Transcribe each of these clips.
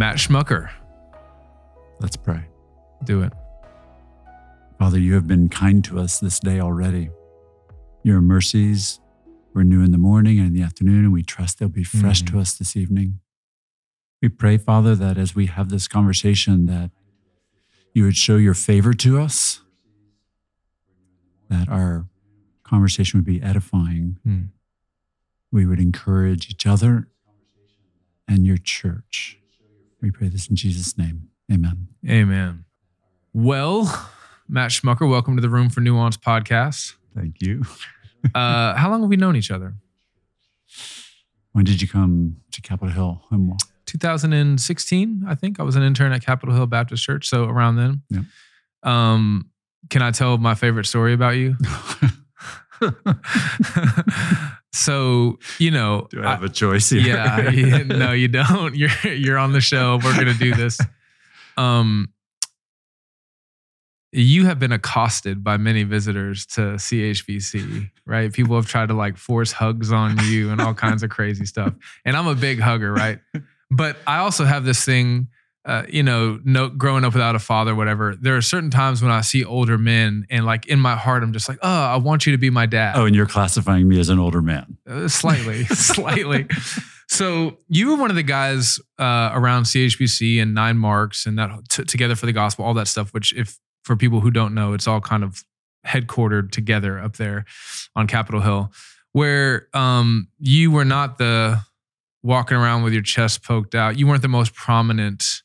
Matt Schmucker. Let's pray. Do it. Father, you have been kind to us this day already. Your mercies were new in the morning and in the afternoon, and we trust they'll be fresh Mhm. to us this evening. We pray, Father, that as we have this conversation, that you would show your favor to us, that our conversation would be edifying. Mm. We would encourage each other and your church. We pray this in Jesus' name. Amen. Amen. Well, Matt Schmucker, welcome to the Room for Nuance podcast. Thank you. Uh, how long have we known each other? When did you come to Capitol Hill? 2016, I think. I was an intern at Capitol Hill Baptist Church, so around then. Yep. Um, can I tell my favorite story about you? so, you know, Do I have a choice here? yeah, yeah, no, you don't. You're you're on the show. We're gonna do this. Um, you have been accosted by many visitors to CHBC, right? People have tried to like force hugs on you and all kinds of crazy stuff. And I'm a big hugger, right? But I also have this thing, uh, you know, no, growing up without a father, whatever. There are certain times when I see older men, and like in my heart, I'm just like, oh, I want you to be my dad. Oh, and you're classifying me as an older man. Uh, slightly, slightly. So you were one of the guys uh, around CHBC and Nine Marks and that t- together for the gospel, all that stuff. Which, if for people who don't know, it's all kind of headquartered together up there on Capitol Hill, where um, you were not the walking around with your chest poked out. You weren't the most prominent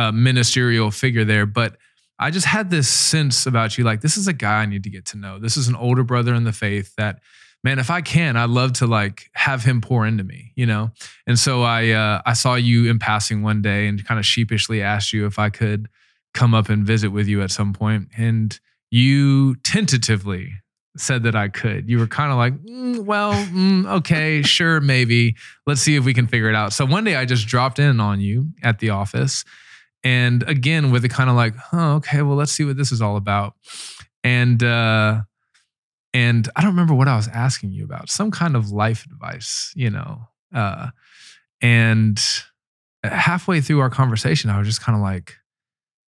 uh, ministerial figure there, but I just had this sense about you, like this is a guy I need to get to know. This is an older brother in the faith that man, if I can, I'd love to like have him pour into me, you know? And so I uh, I saw you in passing one day and kind of sheepishly asked you if I could come up and visit with you at some point. And you tentatively said that I could. You were kind of like, "Mm, well, mm, okay, sure, maybe. Let's see if we can figure it out. So one day I just dropped in on you at the office. And again, with the kind of like, oh, okay, well, let's see what this is all about. And uh and I don't remember what I was asking you about, some kind of life advice, you know. Uh, and halfway through our conversation, I was just kind of like,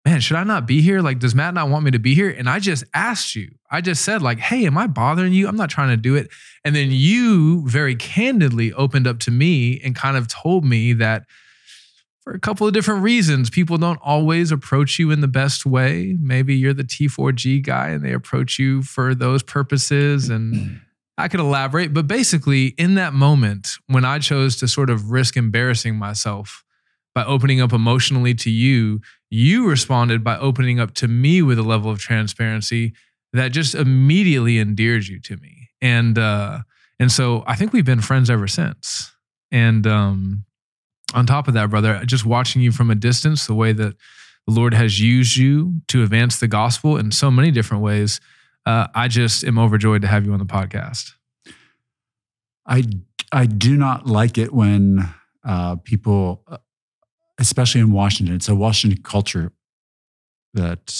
man, should I not be here? Like, does Matt not want me to be here? And I just asked you, I just said, like, hey, am I bothering you? I'm not trying to do it. And then you very candidly opened up to me and kind of told me that for a couple of different reasons. People don't always approach you in the best way. Maybe you're the T4G guy and they approach you for those purposes. And I could elaborate, but basically, in that moment, when I chose to sort of risk embarrassing myself by opening up emotionally to you, you responded by opening up to me with a level of transparency that just immediately endeared you to me. And uh, and so I think we've been friends ever since. And um, on top of that, brother, just watching you from a distance, the way that the Lord has used you to advance the gospel in so many different ways, uh, I just am overjoyed to have you on the podcast. I I do not like it when uh, people, uh, especially in Washington, it's a Washington culture that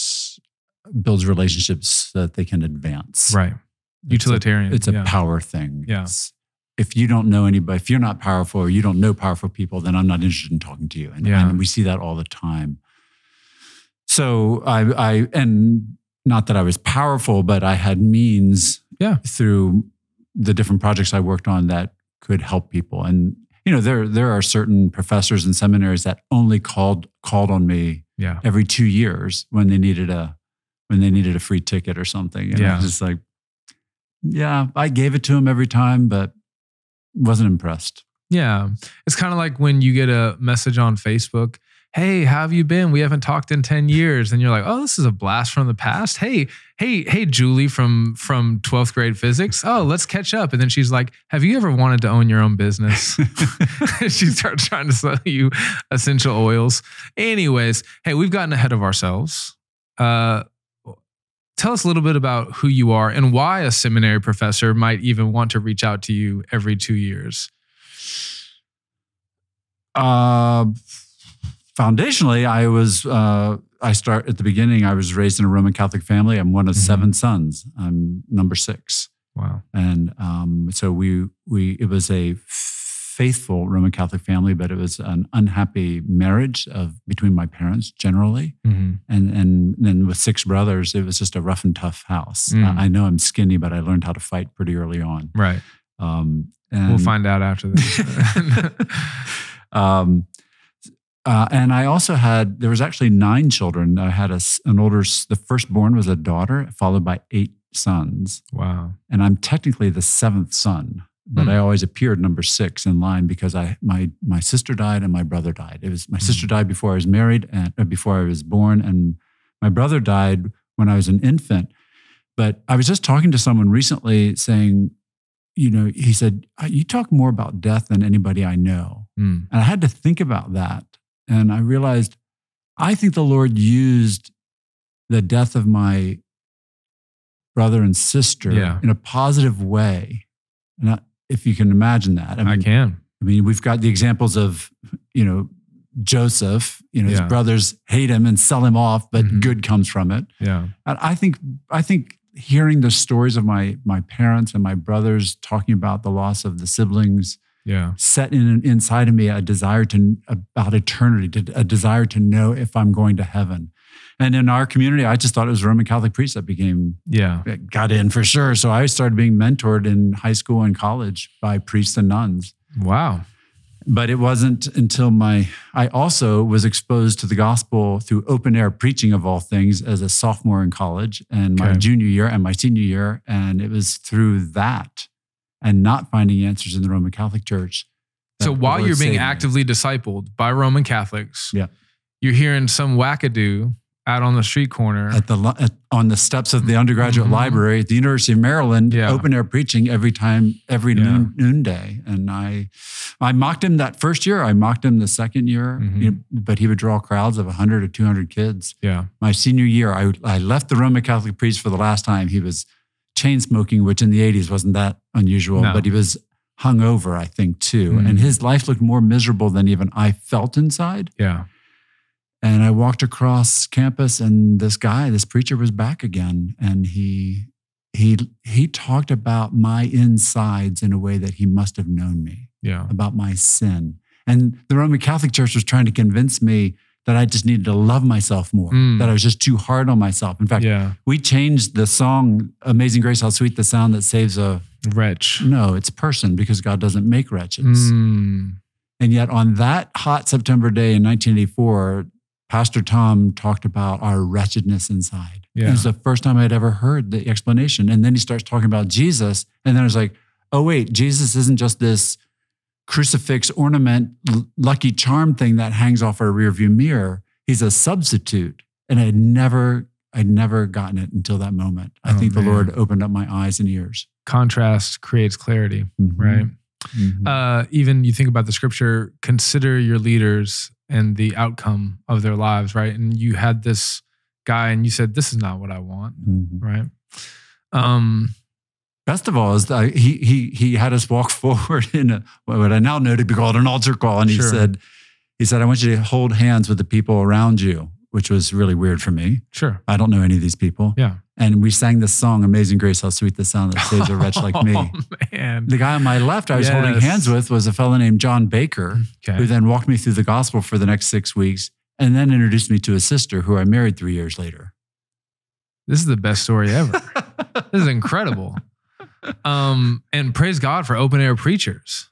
builds relationships that they can advance. Right. It's a- Utilitarian. It's a yeah. power thing. Yeah. It's- if you don't know anybody, if you're not powerful or you don't know powerful people, then I'm not interested in talking to you. And, Yeah. and we see that all the time. So I, I, and not that I was powerful, but I had means Yeah. through the different projects I worked on that could help people. And you know, there there are certain professors and seminaries that only called called on me Yeah. every two years when they needed a when they needed a free ticket or something. And I Yeah. was just like, yeah, I gave it to them every time, but wasn't impressed. Yeah. It's kind of like when you get a message on Facebook, Hey, how have you been? We haven't talked in 10 years. And you're like, Oh, this is a blast from the past. Hey, hey, hey, Julie from from 12th grade physics. Oh, let's catch up. And then she's like, Have you ever wanted to own your own business? she starts trying to sell you essential oils. Anyways, hey, we've gotten ahead of ourselves. Uh tell us a little bit about who you are and why a seminary professor might even want to reach out to you every two years. Uh, foundationally, I was uh, I start at the beginning. I was raised in a Roman Catholic family. I'm one of Mhm. seven sons. I'm number six, Wow. and um, so we we it was a faithful Roman Catholic family, but it was an unhappy marriage of between my parents generally, hmm and and then with six brothers, it was just a rough and tough house. Mm. I, I know I'm skinny, but I learned how to fight pretty early on. Right. Um, and, We'll find out after this. um, uh, and I also had there was actually nine children. I had a, an older. The firstborn was a daughter, followed by eight sons, wow. and I'm technically the seventh son. But Hmm. I always appeared number six in line because I my my sister died and my brother died. It was my sister Hmm. died before I was married and uh, before I was born, and my brother died when I was an infant. But I was just talking to someone recently saying, you know, he said, "Uh, "You talk more about death than anybody I know." Mm. And I had to think about that. And I realized I think the Lord used the death of my brother and sister Yeah. in a positive way. And I, if you can imagine that, I mean, I can. I mean, we've got the examples of, you know, Joseph, you know, Yeah. his brothers hate him and sell him off, but Mhm. good comes from it. Yeah. And I think I think hearing the stories of my my parents and my brothers talking about the loss of the siblings Yeah. set in inside of me a desire to about eternity, to, a desire to know if I'm going to heaven. And in our community, I just thought it was Roman Catholic priests that became Yeah. got in for sure. So I started being mentored in high school and college by priests and nuns. Wow. But it wasn't until my I also was exposed to the gospel through open air preaching of all things as a sophomore in college and my Okay. junior year and my senior year. And it was through that and not finding answers in the Roman Catholic Church. So while you're being saved me. actively discipled by Roman Catholics, Yeah. you're hearing some wackadoo out on the street corner. at the at, on the steps of the undergraduate Mhm. library at the University of Maryland, Yeah. open air preaching every time, every Yeah. noon, noonday. And I, I mocked him that first year. I mocked him the second year, Mhm. you know, but he would draw crowds of 100 or 200 kids. yeah. My senior year, I, I left the Roman Catholic priest for the last time. He was chain smoking, which in the 80s wasn't that unusual, No. but he was hungover, I think, too. Mm. And his life looked more miserable than even I felt inside. Yeah. And I walked across campus, and this guy, this preacher, was back again, and he he he talked about my insides in a way that he must have known me Yeah. about my sin. And the Roman Catholic Church was trying to convince me that I just needed to love myself more, Mm. that I was just too hard on myself. In fact, Yeah. we changed the song "Amazing Grace, How Sweet the Sound That Saves a." Wretch. No, it's person because God doesn't make wretches. Mm. And yet, on that hot September day in 1984, Pastor Tom talked about our wretchedness inside. Yeah. It was the first time I'd ever heard the explanation. And then he starts talking about Jesus. And then I was like, oh, wait, Jesus isn't just this crucifix ornament, lucky charm thing that hangs off our rearview mirror. He's a substitute. And I'd never, I'd never gotten it until that moment. I Oh, think the. Lord opened up my eyes and ears. Contrast creates clarity, Mhm. right? Mhm. Uh, even you think about the scripture, consider your leaders and the outcome of their lives, right? And you had this guy and you said, This is not what I want, Mhm. right? Um, Best of all is that he he he had us walk forward in a, what I now know to be called an altar call, and he Sure. said, he said, I want you to hold hands with the people around you, which was really weird for me. sure. I don't know any of these people, Yeah. And we sang this song, "Amazing Grace, How Sweet the Sound That Saves a Wretch Like Me." Oh, man. The guy on my left, I was holding hands with, was a fellow named John Baker, who then walked me through the gospel for the next six weeks, and then introduced me to a sister who I married three years later. This is the best story ever. this is incredible. Um, and praise God for open air preachers.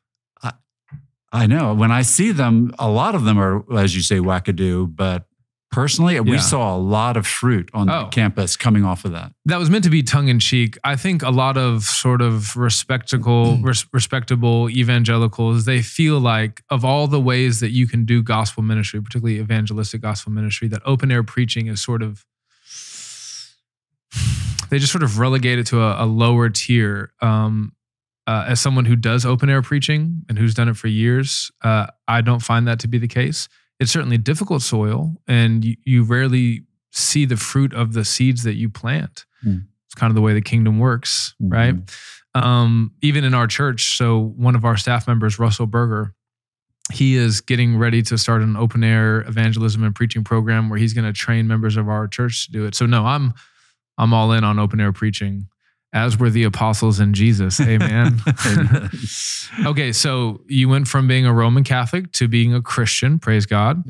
I know. When I see them, a lot of them are, as you say, wackadoo. But personally, we saw a lot of fruit on Oh. campus coming off of that. That was meant to be tongue in cheek. I think a lot of sort of respectable, res- respectable evangelicals, they feel like of all the ways that you can do gospel ministry, particularly evangelistic gospel ministry, that open air preaching is sort of they just sort of relegate it to a, a lower tier. Um, uh, as someone who does open air preaching and who's done it for years, uh, I don't find that to be the case. It's certainly difficult soil, and you, you rarely see the fruit of the seeds that you plant. Hmm. It's kind of the way the kingdom works, right? Um, even in our church, so one of our staff members, Russell Berger, he is getting ready to start an open air evangelism and preaching program where he's going to train members of our church to do it. So no, I'm I'm all in on open air preaching. As were the apostles and Jesus. Amen. Amen. okay, so you went from being a Roman Catholic to being a Christian. Praise God.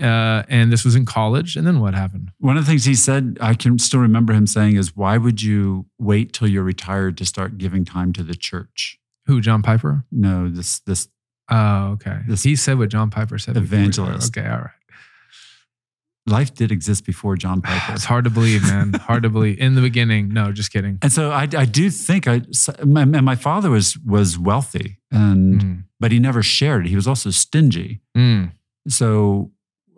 Uh, and this was in college. And then what happened? One of the things he said, I can still remember him saying, is why would you wait till you're retired to start giving time to the church? Who? John Piper. No, this this Oh, okay. This- he said what John Piper said. before he retired. Evangelist. Okay, all right. Life did exist before John Piper. It's hard to believe, man. hard to believe. In the beginning, no, just kidding. And so I, I do think I, my, and my father was was wealthy, and Mm. but he never shared. It. He was also stingy. Mm. So,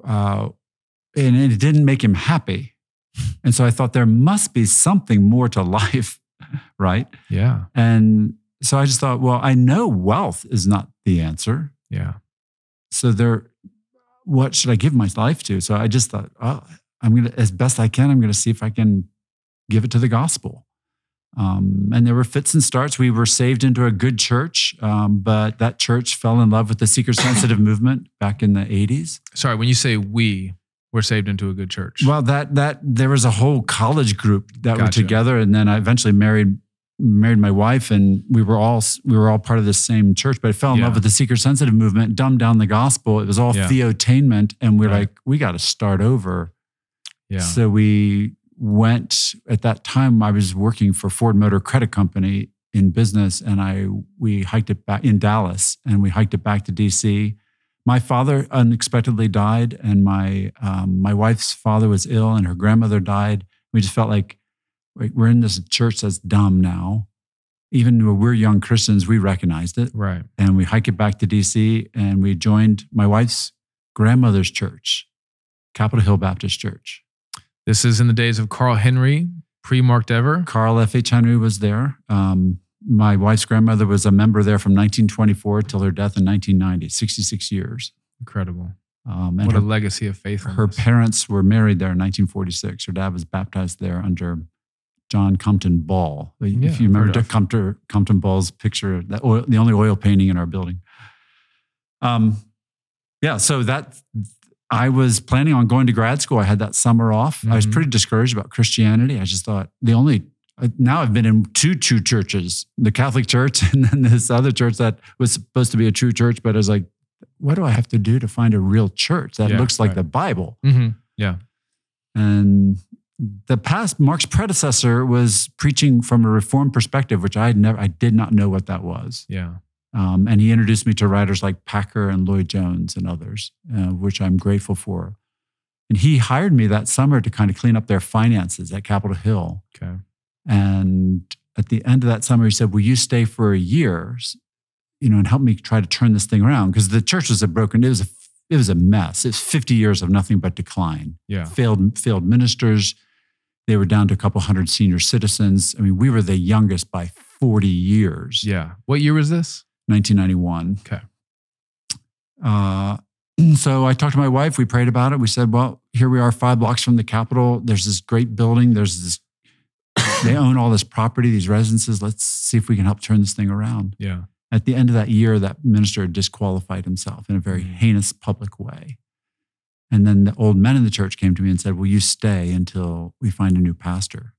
uh, and it didn't make him happy. And so I thought there must be something more to life, right? Yeah, And so I just thought, well, I know wealth is not the answer. yeah, So there, what should I give my life to? So I just thought, oh, I'm gonna, as best I can, I'm gonna see if I can give it to the gospel. Um, and there were fits and starts. We were saved into a good church, um, but that church fell in love with the seeker sensitive movement back in the 80s. Sorry, when you say we were saved into a good church. Well, that that there was a whole college group that were together, and then I eventually married married my wife, and we were all we were all part of the same church. But I fell in Yeah. love with the seeker sensitive movement, dumbed down the gospel. It was all Yeah. theotainment, and we're Right. like, we got to start over. yeah, So we went at that time. I was working for Ford Motor Credit Company in business, and I we hiked it back in Dallas, and we hiked it back to DC. My father unexpectedly died, and my um, my wife's father was ill, and her grandmother died. We just felt like like, we're in this church that's dumb now. Even though we're young Christians, we recognized it, right. and we hiked it back to DC, and we joined my wife's grandmother's church, Capitol Hill Baptist Church. This is in the days of Carl Henry, pre-Mark Dever. Carl F. H. Henry was there. Um, my wife's grandmother was a member there from 1924 till her death in 1990, 66 years. Incredible. Um, and What her, a legacy of faith. her parents were married there in 1946. Her dad was baptized there under John Compton Ball. Yeah, if you remember. Compton, Compton Ball's picture, that oil, the only oil painting in our building. Um, yeah, so that I was planning on going to grad school. I had that summer off. I was Mhm. pretty discouraged about Christianity. I just thought the only now I've been in two true churches, the Catholic Church and then this other church that was supposed to be a true church, but I was like, what do I have to do to find a real church that Yeah, looks like right. the Bible? Mhm. Yeah. And the past Mark's predecessor was preaching from a reform perspective, which I had never, I did not know what that was. Yeah. Um, and he introduced me to writers like Packer and Lloyd Jones and others, uh, which I'm grateful for. And he hired me that summer to kind of clean up their finances at Capitol Hill. Okay. And at the end of that summer, he said, Will you stay for a year, you know, and help me try to turn this thing around? Because the church was a broken, it was a, it was a mess. It's 50 years of nothing but decline. Yeah. Failed, failed ministers. They were down to a couple hundred senior citizens. I mean, we were the youngest by 40 years. Yeah. What year was this? 1991. Okay. Uh, so I talked to my wife. We prayed about it. We said, well, here we are five blocks from the Capitol. There's this great building. There's this, they own all this property, these residences. Let's see if we can help turn this thing around. Yeah. At the end of that year, that minister disqualified himself in a very Mhm. heinous public way. And then the old men in the church came to me and said, Will you stay until we find a new pastor?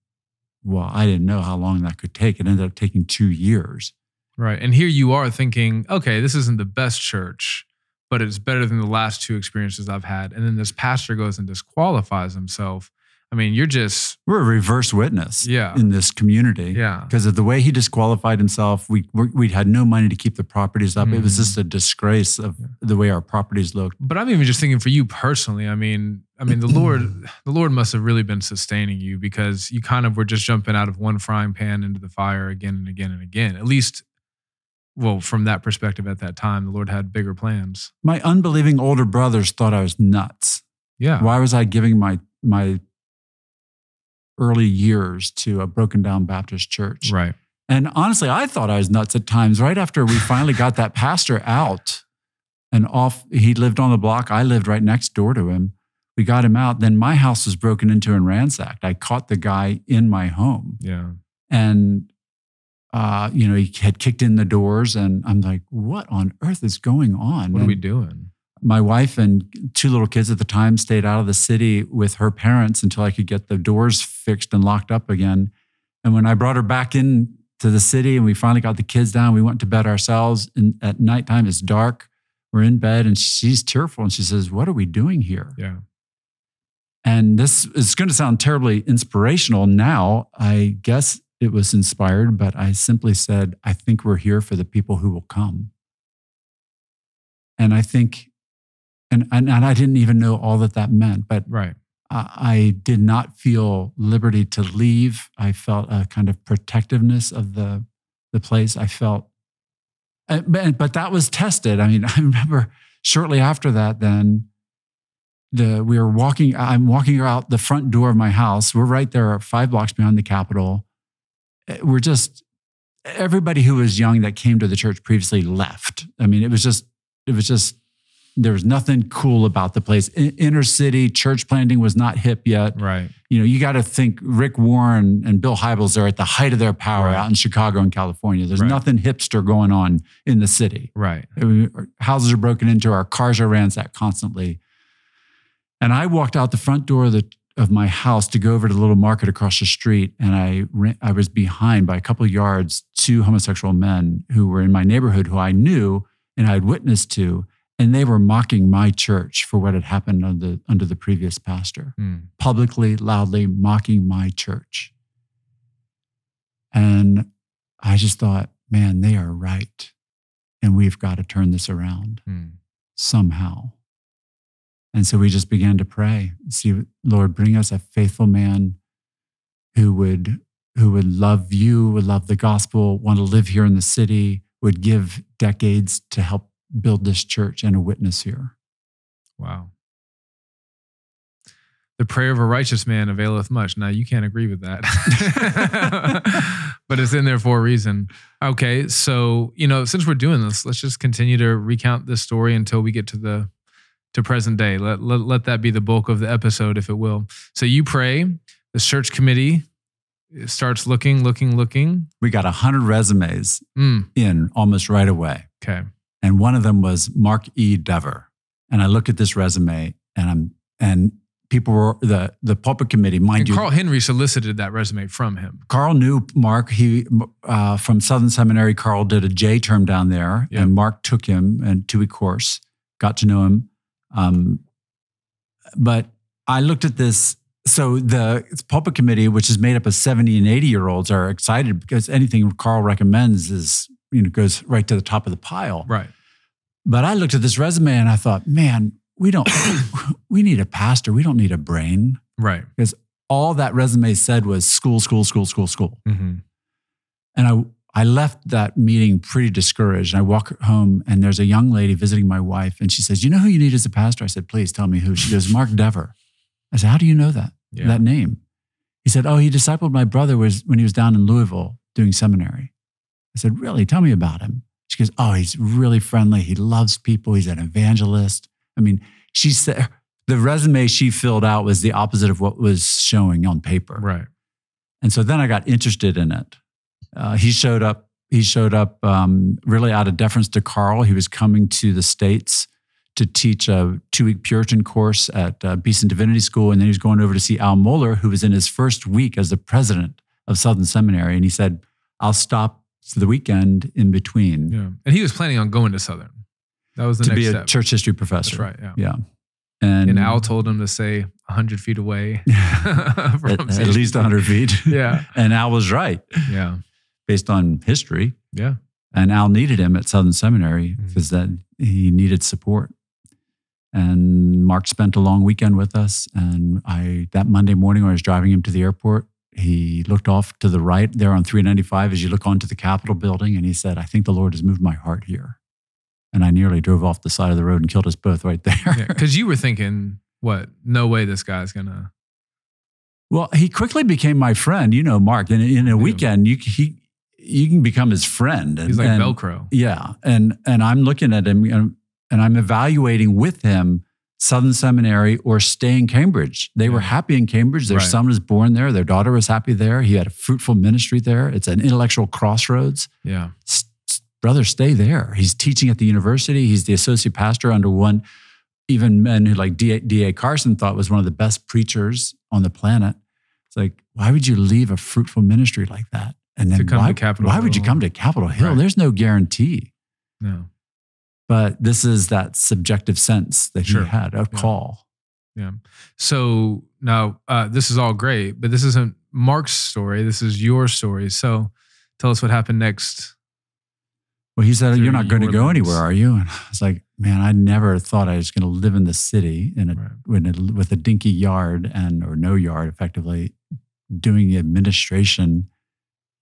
Well, I didn't know how long that could take. It ended up taking two years. Right. And here you are thinking, okay, this isn't the best church, but it's better than the last two experiences I've had. And then this pastor goes and disqualifies himself. I mean, you're just, We're a reverse witness Yeah. in this community. yeah. Because of the way he disqualified himself, we we had no money to keep the properties up. It was Mhm. just a disgrace of the way our properties looked. But I'm even just thinking for you personally. I mean, I mean, the Lord, the Lord must have really been sustaining you because you kind of were just jumping out of one frying pan into the fire again and again and again. At least, well, from that perspective at that time, the Lord had bigger plans. My unbelieving older brothers thought I was nuts. Yeah. Why was I giving my my early years to a broken down Baptist church? Right. And honestly, I thought I was nuts at times. Right after we finally got that pastor out and off, he lived on the block. I lived right next door to him. We got him out. Then my house was broken into and ransacked. I caught the guy in my home. Yeah. and uh, you know he had kicked in the doors and i'm like what on earth is going on What are we doing? My wife and two little kids at the time stayed out of the city with her parents until i could get the doors fixed and locked up again And when I brought her back in to the city and we finally got the kids down, we went to bed ourselves. And at nighttime, it's dark. We're in bed and she's tearful and she says, What are we doing here? Yeah. And this is going to sound terribly inspirational now. I guess it was inspired, but I simply said, I think we're here for the people who will come. And I think, and, and, and I didn't even know all that that meant, but Right. I, I did not feel liberty to leave. I felt a kind of protectiveness of the, the place. I felt, uh, but, but that was tested. I mean, I remember shortly after that, then the we were walking. I'm walking out the front door of my house. We're right there, five blocks behind the Capitol. Uh, We're just everybody who was young that came to the church previously left. I mean, it was just it was just there was nothing cool about the place. In, inner city church planting was not hip yet. Right. You know, you got to think Rick Warren and Bill Hybels are at the height of their power Right. out in Chicago and California. There's Right. nothing hipster going on in the city. Right. I mean, our houses are broken into, our cars are ransacked constantly. And I walked out the front door of, the, of my house to go over to the little market across the street, and I ran, I was behind by a couple of yards two homosexual men who were in my neighborhood who I knew and I had witnessed to, and they were mocking my church for what had happened under the, under the previous pastor Hmm. publicly, loudly mocking my church. And I just thought, man, they are right. And we've got to turn this around Hmm. somehow. And so we just began to pray. See, Lord, bring us a faithful man who would who would love you, would love the gospel, want to live here in the city, would give decades to help build this church and a witness here. Wow. The prayer of a righteous man availeth much. Now you can't agree with that, but it's in there for a reason. Okay, so you know, since we're doing this, let's just continue to recount this story until we get to the to present day. Let let, let that be the bulk of the episode, if it will. So you pray. The search committee starts looking, looking, looking. We got 100 resumes Mm, in almost right away. okay. And one of them was Mark E. Dever. And I look at this resume, and I'm and people were the the pulpit committee, mind And you. Carl Henry solicited that resume from him. Carl knew Mark. He uh, from Southern Seminary. Carl did a J term down there, Yeah. and Mark took him and two week course. Got to know him, um, but I looked at this. So the pulpit committee, which is made up of seventy and eighty year olds, are excited because anything Carl recommends is you know goes right to the top of the pile. Right. But I looked at this resume and I thought, man, we don't, we need a pastor. We don't need a brain. Right. Because all that resume said was school, school, school, school, school. hmm And I, I left that meeting pretty discouraged. And I walk home and there's a young lady visiting my wife. And she says, You know who you need as a pastor? I said, Please tell me who. She goes, Mark Dever. I said, How do you know that? Yeah. That name? He said, Oh, he discipled my brother was when he was down in Louisville doing seminary. I said, Really? Tell me about him. She goes, Oh, he's really friendly. He loves people. He's an evangelist. I mean, she said the resume she filled out was the opposite of what was showing on paper. Right. And so then I got interested in it. Uh, he showed up. He showed up um, really out of deference to Carl. He was coming to the states to teach a two-week Puritan course at uh, Beeson Divinity School, and then he was going over to see Al Mohler, who was in his first week as the president of Southern Seminary. And he said, "I'll stop for the weekend in between Yeah. And he was planning on going to Southern. That was the to next be a step. church history professor." That's right. Yeah. Yeah, and, And Al told him to stay 100 feet away at, from at least 100 feet. Yeah. and Al was right Yeah. based on history. Yeah. And Al needed him at Southern Seminary mm-hmm. because that he needed support. And Mark spent a long weekend with us. And I that Monday morning when I was driving him to the airport, he looked off to the right there on 395 as you look onto the Capitol building, and he said, I think the Lord has moved my heart here. And I nearly drove off the side of the road and killed us both right there. Yeah. Because you were thinking, what? No way this guy's going to. Well, he quickly became my friend. You know, Mark. And in a weekend, you he you can become his friend. And, He's like and- Velcro. Yeah, and and I'm looking at him and, and I'm evaluating with him Southern Seminary or stay in Cambridge. They were happy in Cambridge. Their Right. son was born there. Their daughter was happy there. He had a fruitful ministry there. It's an intellectual crossroads. Yeah. S- brother, stay there. He's teaching at the university. He's the associate pastor under one. Even men who like D.A. D.A. Carson thought was one of the best preachers on the planet. It's like, why would you leave a fruitful ministry like that? And then To come to why, Capitol why would you come to Capitol Hill? Right. There's no guarantee. No. But this is that subjective sense that Sure. he had, a Yeah. call. Yeah. So now uh, this is all great, but this isn't Mark's story. This is your story. So tell us what happened next. Well, he said, You're not going to go lens. anywhere, are you? And I was like, Man, I never thought I was going to live in the city in a, Right. in a, with a dinky yard and or no yard, effectively doing administration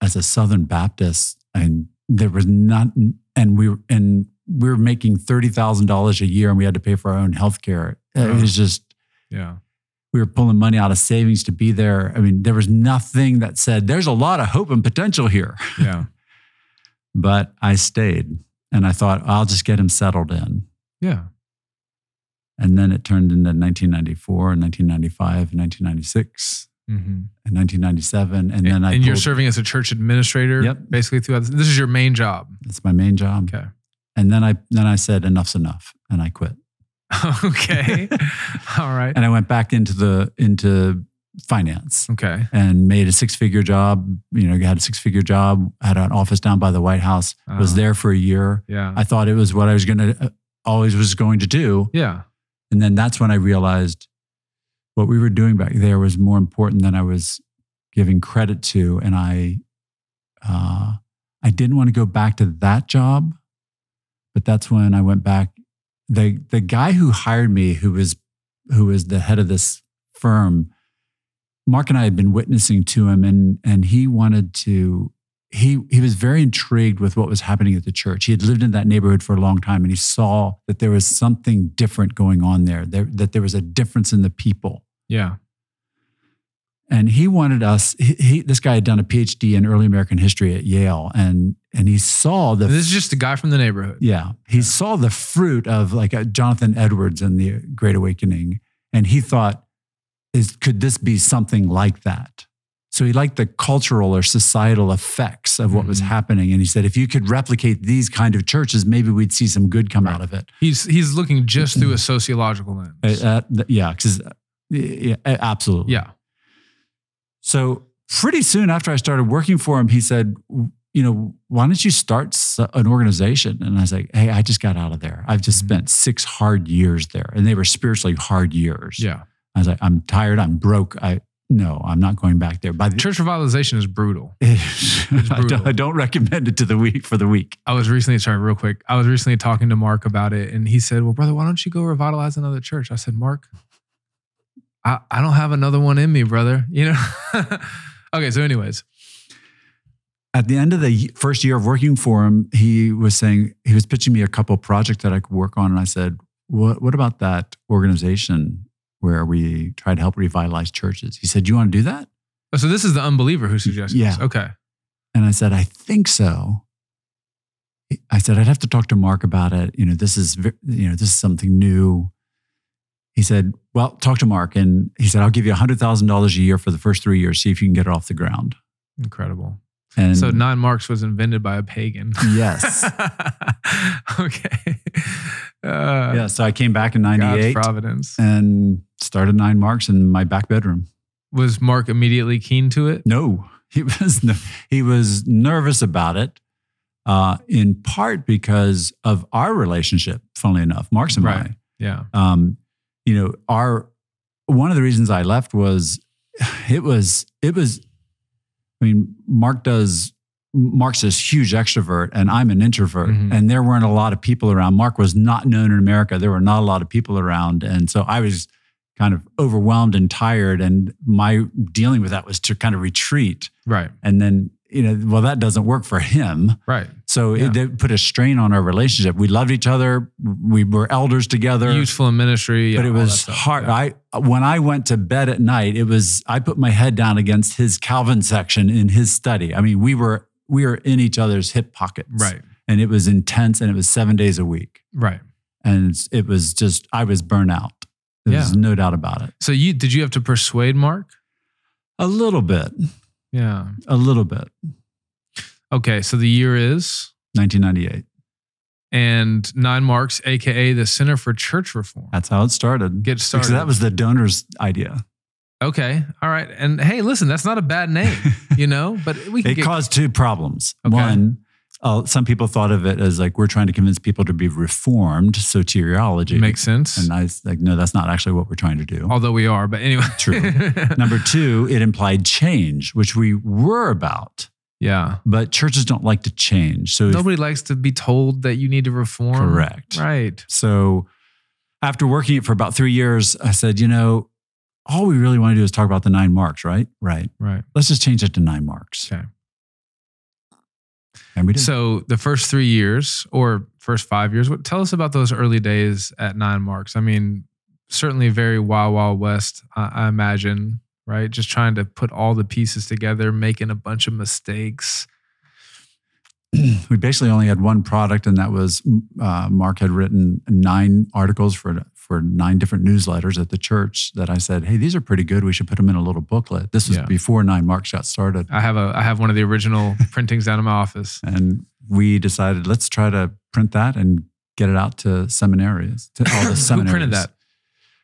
as a Southern Baptist. And there was not, and we were, and we were making $30,000 a year and we had to pay for our own health care. It Uh-huh. was just, Yeah. we were pulling money out of savings to be there. I mean, there was nothing that said, there's a lot of hope and potential here. Yeah. But I stayed and I thought, I'll just get him settled in. Yeah. And then it turned into 1994, 1995, and 1996, hmm and 1997. And then I and you're serving as a church administrator. Yep. Basically throughout this. This is your main job. It's my main job. Okay. And then I then I said enough's enough, and I quit. okay. all right. And I went back into the into finance Okay. and made a six figure job. You know, had a six figure job, had an office down by the White House. Was Uh-huh. there for a year. Yeah. I thought it was what I was going to always was going to do. yeah. And then that's when I realized what we were doing back there was more important than I was giving credit to. And I, uh, I didn't want to go back to that job, but that's when I went back. The the guy who hired me, who was who was the head of this firm, Mark and I had been witnessing to him, and and he wanted to. He he was very intrigued with what was happening at the church. He had lived in that neighborhood for a long time, and he saw that there was something different going on there. There that there was a difference in the people Yeah. And he wanted us he, he this guy had done a phd in early american history at yale and and he saw the this is just a guy from the neighborhood. yeah he saw the fruit of like a jonathan edwards and the great awakening and he thought is could this be something like that so he liked the cultural or societal effects of what was Mhm. happening and he said if you could replicate these kind of churches maybe we'd see some good come Right. out of it He's he's looking just through a sociological lens. Uh, uh, yeah because yeah, absolutely yeah. So pretty soon after I started working for him, he said, you know, why don't you start an organization? And I was like, hey, I just got out of there. I've just Mhm. spent six hard years there, and they were spiritually hard years. Yeah. I was like, I'm tired. I'm broke. I no, I'm not going back there. By the Church revitalization is brutal. I, brutal. don't, I don't recommend it to the week for the week. I was recently, sorry, real quick. I was recently talking to Mark about it, and he said, Well, brother, why don't you go revitalize another church? I said, Mark, I, I don't have another one in me, brother. You know? okay, so, anyways, At the end of the first year of working for him, he was saying he was pitching me a couple projects that I could work on, and I said, "What? What about that organization where we try to help revitalize churches?" He said, "You want to do that?" oh, so this is the unbeliever who suggested Yeah. this. Okay. And I said, I think so. I said, I'd have to talk to Mark about it. You know, this is, you know, this is something new. He said, well, talk to Mark. And he said, I'll give you $100,000 a year for the first three years, see if you can get it off the ground. Incredible. And so, nine marks was invented by a pagan. yes. okay. Uh, yeah. So I came back in God's 98 providence. and started nine marks in my back bedroom. Was Mark immediately keen to it? No, he was, no, he was nervous about it. Uh, in part because of our relationship, funnily enough, Mark's and Right. mine. Yeah. um, you know, our one of the reasons I left was it was it was. I mean, Mark does. Mark's this huge extrovert, and I'm an introvert, Mhm. and there weren't a lot of people around. Mark was not known in America. There were not a lot of people around, and so I was kind of overwhelmed and tired. And my dealing with that was to kind of retreat, Right. and then you know, well, that doesn't work for him. Right. So Yeah. it, put a strain on our relationship. We loved each other. We were elders together Useful in ministry. but it was hard. Yeah. I when I went to bed at night, it was I put my head down against his Calvin section in his study. I mean, we were we were in each other's hip pockets, Right. And it was intense, and it was seven days a week, Right. and it was just I was burnt out. There's Yeah. no doubt about it. So you did you have to persuade Mark? A little bit, Yeah. a little bit. Okay. So the year is 1998. and nine marks, aka the Center for Church Reform. That's how it started. Get started. Because that was the donor's idea. Okay. All right. And hey, listen, that's not a bad name, you know, but we can it get caused two problems. Okay. One, uh, some people thought of it as like we're trying to convince people to be reformed soteriology. makes sense. and I was like, no, that's not actually what we're trying to do. Although we are, but anyway. True. Number two, it implied change, which we were about, yeah. but churches don't like to change. So if- Nobody likes to be told that you need to reform. Correct. Right. So after working it for about three years, I said, you know, all we really want to do is talk about the nine marks, right? Right. Right. Let's just change it to nine marks. Okay. And we did. So the first three years or first five years, what tell us about those early days at nine marks. I mean, certainly very wild, wild west, I, I imagine, right? Just trying to put all the pieces together, making a bunch of mistakes. we basically only had one product, and that was uh, Mark had written nine articles for for nine different newsletters at the church. That I said, hey, these are pretty good. We should put them in a little booklet. This was Yeah. before Nine Marks got started, I have a I have one of the original printings down in my office. and we decided let's try to print that and get it out to seminaries. To all the Who seminaries. printed that?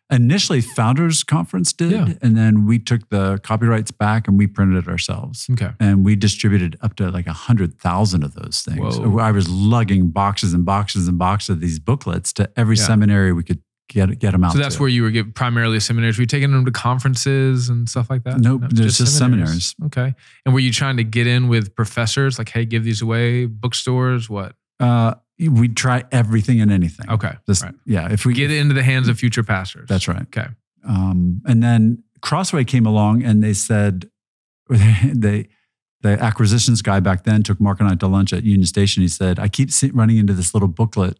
Initially, Founders Conference did, Yeah. and then we took the copyrights back and we printed it ourselves. Okay. And we distributed up to like a hundred thousand of those things. Whoa. I was lugging boxes and boxes and boxes of these booklets to every Yeah. seminary we could get get them out. So that's to. where you were give, primarily seminaries. Were you taking them to conferences and stuff like that? Nope, there's just seminaries. Okay. And were you trying to get in with professors, like, hey, give these away, bookstores, what? uh, we'd try everything and anything. Okay. Just, right. yeah. If we Get it into the hands of future pastors. that's right. Okay. Um, and then Crossway came along and they said, they, the acquisitions guy back then took Mark and I to lunch at Union Station. He said, I keep running into this little booklet.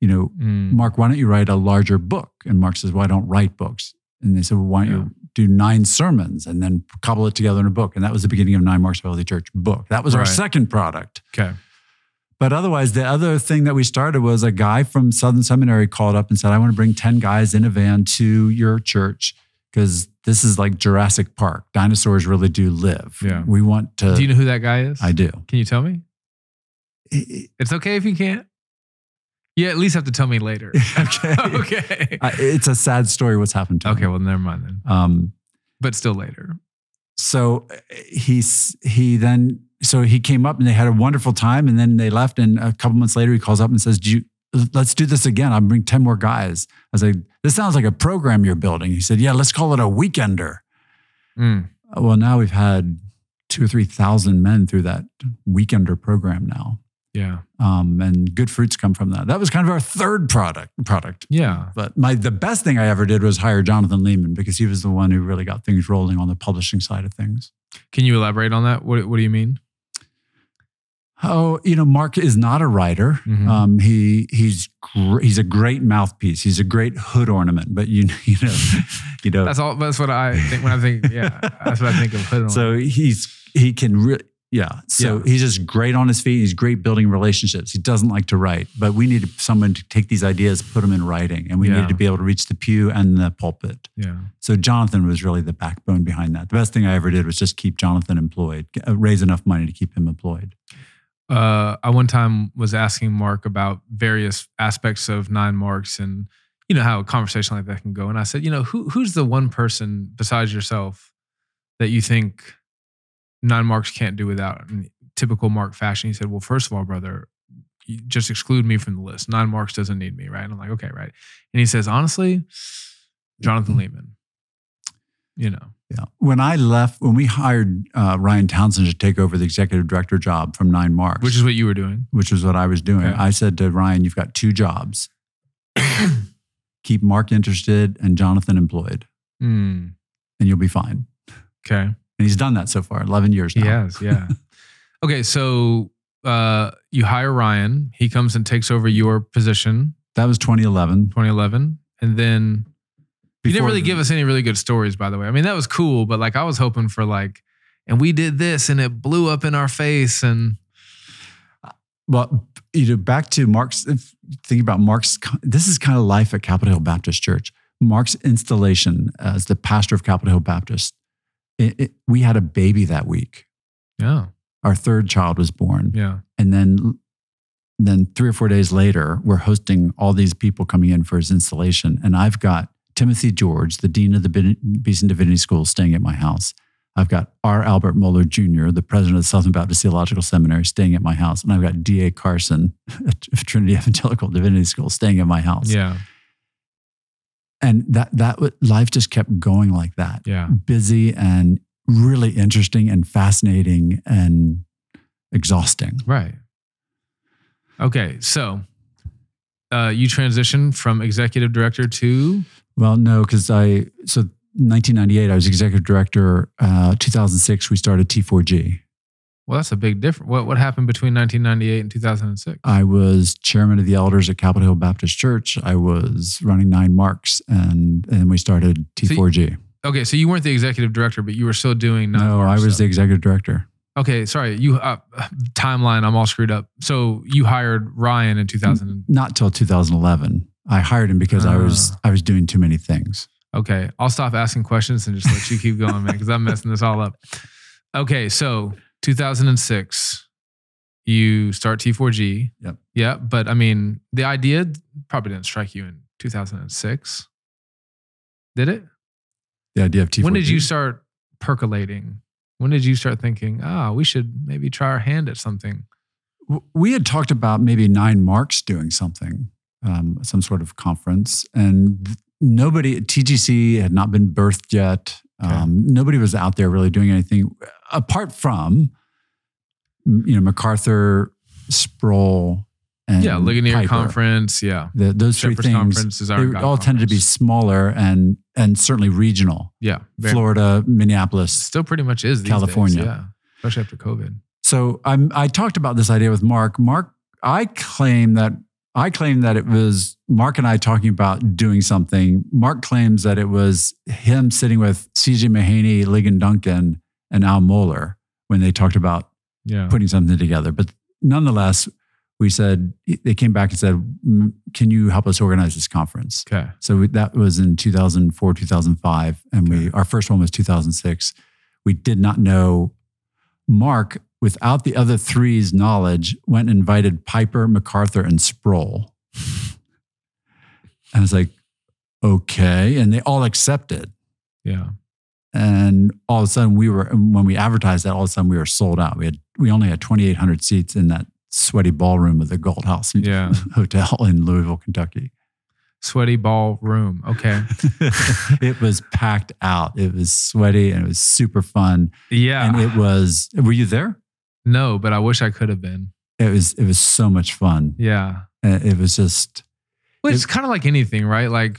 You know, Mm. Mark, why don't you write a larger book? And Mark says, Well, I don't write books. And they said, Well, why don't you do nine sermons and then cobble it together in a book? And that was the beginning of Nine Marks of Healthy Church book. That was our second product. Okay. But otherwise, the other thing that we started was a guy from Southern Seminary called up and said, I want to bring 10 guys in a van to your church because this is like Jurassic Park. Dinosaurs really do live. Yeah. We want to. do you know who that guy is? I do. Can you tell me? It's okay if you can't. You at least have to tell me later. Okay. okay. I- it's a sad story what's happened to Okay. him. Well, never mind then. Um, But still later. so uh, he's he then so he came up and they had a wonderful time and then they left and a couple months later he calls up and says do you let's do this again i'll bring 10 more guys i was like this sounds like a program you're building he said yeah let's call it a weekender Mm. well now we've had two or three thousand men through that weekender program now Yeah. um, and good fruits come from that that was kind of our third product product Yeah. but my the best thing i ever did was hire jonathan leeman because he was the one who really got things rolling on the publishing side of things Can you elaborate on that? What What do you mean? Oh, you know, Mark is not a writer. Mhm. Um, he he's gr- he's a great mouthpiece. He's a great hood ornament. But you you know you know. That's all. That's what I think when I think. Yeah. That's what I think of. Hood on. so he's he can really yeah. So Yeah. he's just great on his feet. He's great building relationships. He doesn't like to write, but we need someone to take these ideas, put them in writing, and we Yeah. need to be able to reach the pew and the pulpit. yeah. So Jonathan was really the backbone behind that. The best thing I ever did was just keep Jonathan employed, uh, raise enough money to keep him employed. uh, I one time was asking Mark about various aspects of nine marks and you know how a conversation like that can go. And I said, you know, who who's the one person besides yourself that you think nine marks can't do without in typical Mark fashion? He said, well, first of all, brother, you just exclude me from the list. Nine marks doesn't need me, right? And I'm like, okay, right. And he says, honestly, Jonathan Leeman. You know, Yeah. When I left, when we hired uh, Ryan Townsend to take over the executive director job from Nine Marks, which is what you were doing. which was what I was doing, Okay. I said to Ryan, "You've got two jobs: keep Mark interested and Jonathan employed, Mm, and you'll be fine." okay. And he's done that so far, eleven years He now. has, yeah. okay, so uh, you hire Ryan. He comes and takes over your position, That was 2011. 2011, and then you didn't really give us any really good stories, by the way. I mean, that was cool, but like I was hoping for like, and we did this, and it blew up in our face, and Well, you know, back to Mark's thinking about Mark's. This is kind of life at Capitol Hill Baptist Church. Mark's installation as the pastor of Capitol Hill Baptist. It, it, we had a baby that week. yeah, Our third child was born, yeah, and then then three or four days later, we're hosting all these people coming in for his installation, and I've got Timothy George, the dean of the Beeson Divinity School, staying at my house. I've got R. Albert Mohler Jr., the president of the Southern Baptist Theological Seminary, staying at my house, and I've got D.A. Carson of Trinity Evangelical Divinity School, staying at my house. Yeah. And that that life just kept going like that, Yeah. busy and really interesting and fascinating and exhausting. Right. Okay. So uh, you transitioned from executive director to Well, no, because I so 1998 I was executive director. Uh, 2006 we started T4G. Well, that's a big difference. What what happened between 1998 and 2006? I was chairman of the elders at Capitol Hill Baptist Church. I was running nine marks, and and we started T4G. Okay, so you weren't the executive director, but you were still doing. no, non-mark I was the executive director. Okay, sorry. You uh, timeline. I'm all screwed up. So you hired Ryan in 2000. Not till 2011. I hired him because I was Ah. I was doing too many things. Okay, I'll stop asking questions and just let you keep going, man, because I'm messing this all up. Okay, so 2006, you start T4G. Yep. Yeah, but I mean, the idea probably didn't strike you in 2006, did it? The idea of T4G. When did you start percolating? When did you start thinking, ah, we should maybe try our hand at something? We had talked about maybe nine marks doing something, um, some sort of conference, and nobody TGC had not been birthed yet. Um, Nobody was out there really doing anything apart from, you know, MacArthur, Sproul, and yeah, Ligonier Piper. Conference. Yeah. The, those three Shepherd's things, Conference they all tended to be smaller and and certainly regional. Yeah. Florida, Minneapolis, Still pretty much is these California. Days, yeah. Especially after COVID. So I'm, I talked about this idea with Mark. Mark, I claim that I claim that it was Mark and I talking about doing something. Mark claims that it was him sitting with C.J. Mahaney, Ligon Duncan, and Al Mohler when they talked about Yeah. putting something together. But nonetheless, we said they came back and said, "Mm, "Can you help us organize this conference?" Okay. So we, that was in 2004, 2005, and we our first one was 2006. We did not know Mark without the other three's knowledge went and invited Piper, MacArthur, and Sproul. And I was like, okay, and they all accepted. Yeah. And all of a sudden, we were when we advertised that, all of a sudden we were sold out. We had we only had 2,800 seats in that sweaty ballroom of the Galt House Yeah. Hotel in Louisville, Kentucky. Sweaty ballroom. Okay. it was packed out. It was sweaty and it was super fun. Yeah. And it was. Were you there? No, but I wish I could have been. It was. It was so much fun. Yeah. Uh, It was just. Well, it's kind of like anything, right? Like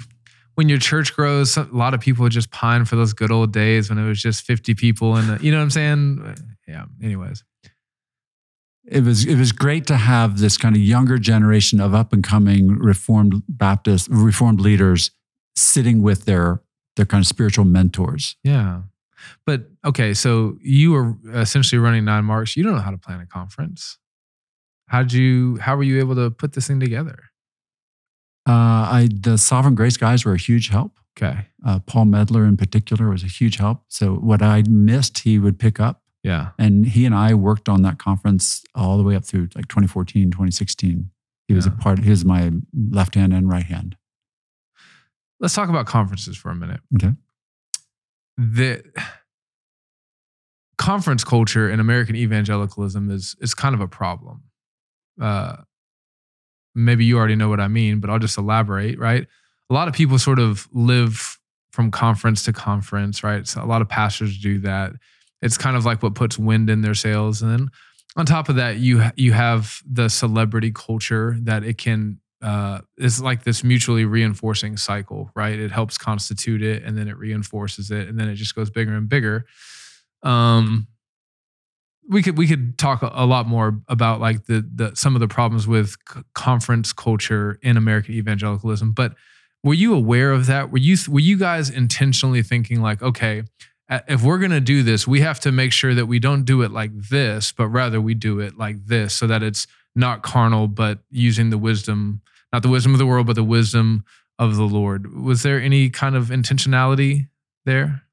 when your church grows, a lot of people just pine for those good old days when it was just 50 people and you know what I'm saying? Yeah. Anyways. It was. It was great to have this kind of younger generation of up and coming Reformed Baptist Reformed leaders sitting with their their kind of spiritual mentors. Yeah. But okay, so you were essentially running nine marks. You don't know how to plan a conference. How did you how were you able to put this thing together? Uh, I the Sovereign Grace guys were a huge help. Okay. Uh, Paul Medler in particular was a huge help. So what I missed, he would pick up. Yeah. And he and I worked on that conference all the way up through like 2014, 2016. He was a part, he was my left hand and right hand. Let's talk about conferences for a minute. Okay. The conference culture in American evangelicalism is is kind of a problem. Uh, maybe you already know what I mean, but I'll just elaborate. Right, a lot of people sort of live from conference to conference. Right, so a lot of pastors do that. It's kind of like what puts wind in their sails, and then on top of that, you you have the celebrity culture that it can uh, it's like this mutually reinforcing cycle, right? It helps constitute it, and then it reinforces it, and then it just goes bigger and bigger. Um, we could we could talk a, lot more about like the the some of the problems with c- conference culture in American evangelicalism. But were you aware of that? Were you were you guys intentionally thinking like, okay, if we're gonna do this, we have to make sure that we don't do it like this, but rather we do it like this, so that it's not carnal, but using the wisdom, not the wisdom of the world, but the wisdom of the Lord. Was there any kind of intentionality there?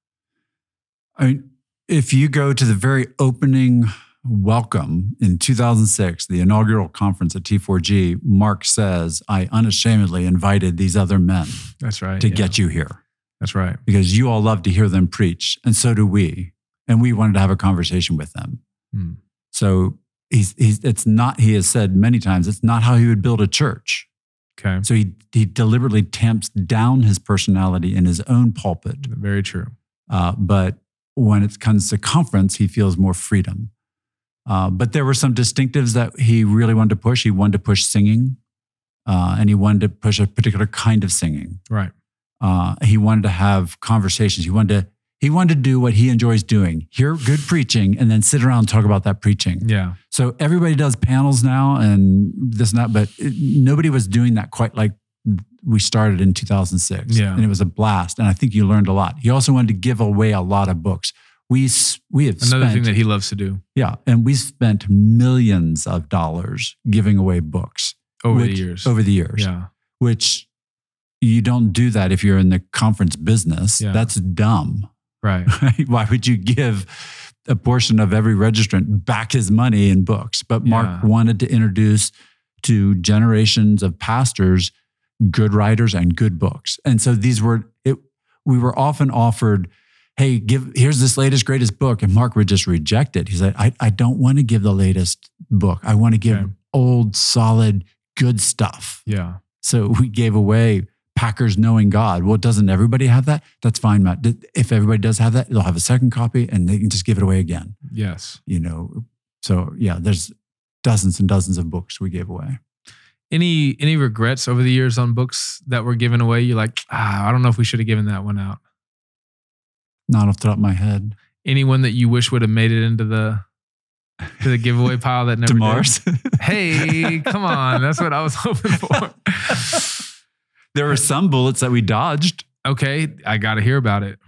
I mean, if you go to the very opening welcome in 2006, the inaugural conference at T4G, Mark says, I unashamedly invited these other men That's right. to yeah. get you here That's right. because you all love to hear them preach, and so do we. And we wanted to have a conversation with them. Hmm. So he's, he's it's not, he has said many times, it's not how he would build a church. Okay. So he, he deliberately tamps down his personality in his own pulpit. Very true. Uh, but when it comes to conference, he feels more freedom. Uh, but there were some distinctives that he really wanted to push. He wanted to push singing, uh, and he wanted to push a particular kind of singing. Right. Uh, he wanted to have conversations. He wanted to he wanted to do what he enjoys doing: hear good preaching, and then sit around and talk about that preaching. Yeah. So everybody does panels now and this and that, but it, nobody was doing that quite like we started in 2006. Yeah. And it was a blast. And I think you learned a lot. He also wanted to give away a lot of books. We, we have Another spent, thing that he loves to do yeah, and we spent millions of dollars giving away books over the years. Over the years, yeah. which you don't do that if you're in the conference business. Yeah. That's dumb. Right. Why would you give a portion of every registrant back his money in books? But Mark Yeah. wanted to introduce to generations of pastors good writers and good books. And so these were it we were often offered, hey, give here's this latest greatest book. And Mark would just reject it. He said, I, I don't want to give the latest book. I want to give Okay. old, solid, good stuff. Yeah. So we gave away Packer's Knowing God. Well, doesn't everybody have that? That's fine, Matt. If everybody does have that, they'll have a second copy and they can just give it away again. Yes. You know, so yeah, there's dozens and dozens of books we gave away. Any any regrets over the years on books that were given away? You're like, ah, I don't know if we should have given that one out. Not off the top of my head. Anyone that you wish would have made it into the to the giveaway pile that never to did? Mars. Hey, come on. That's what I was hoping for. there were some bullets that we dodged. Okay, I got to hear about it.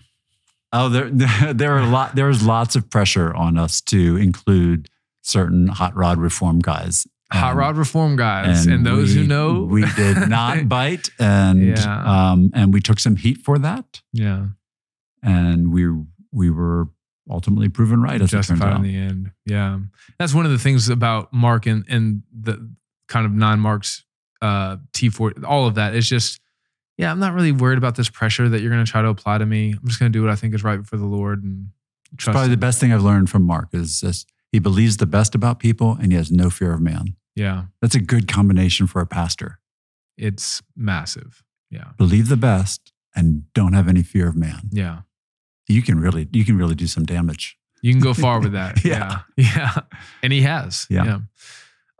Oh, there, there were a lot. There was lots of pressure on us to include certain hot rod reform guys. Hot And- rod reform guys, and, those we- who know, we did not bite, and Yeah. um, and we took some heat for that, yeah, and we we were ultimately proven right as justified in the end. Yeah, that's one of the things about Mark and and the kind of nine marks, uh, T four, all of that. It's just, yeah, I'm not really worried about this pressure that you're going to try to apply to me. I'm just going to do what I think is right for the Lord and trust. Probably the best thing I've learned from Mark is this: he believes the best about people, and he has no fear of man. Yeah, That's a good combination for a pastor. it's massive. Yeah, Believe the best and don't have any fear of man. yeah. You can really you can really do some damage. You can go far with that. Yeah. yeah. Yeah. And he has. Yeah.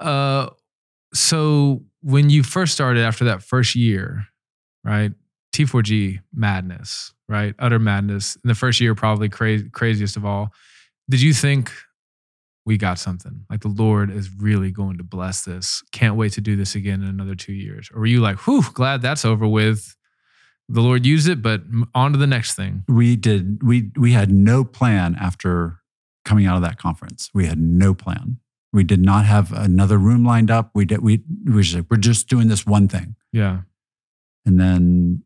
Yeah. Uh, so when you first started after that first year, right? T4G madness, right? Utter madness. In the first year, probably crazy, craziest of all. Did you think we got something? Like the Lord is really going to bless this. Can't wait to do this again in another two years. Or were you like, whew, glad that's over with? The Lord used it, but on to the next thing. We did we we had no plan after coming out of that conference. We had no plan. We did not have another room lined up. We did we we were just like, we're just doing this one thing. Yeah. And then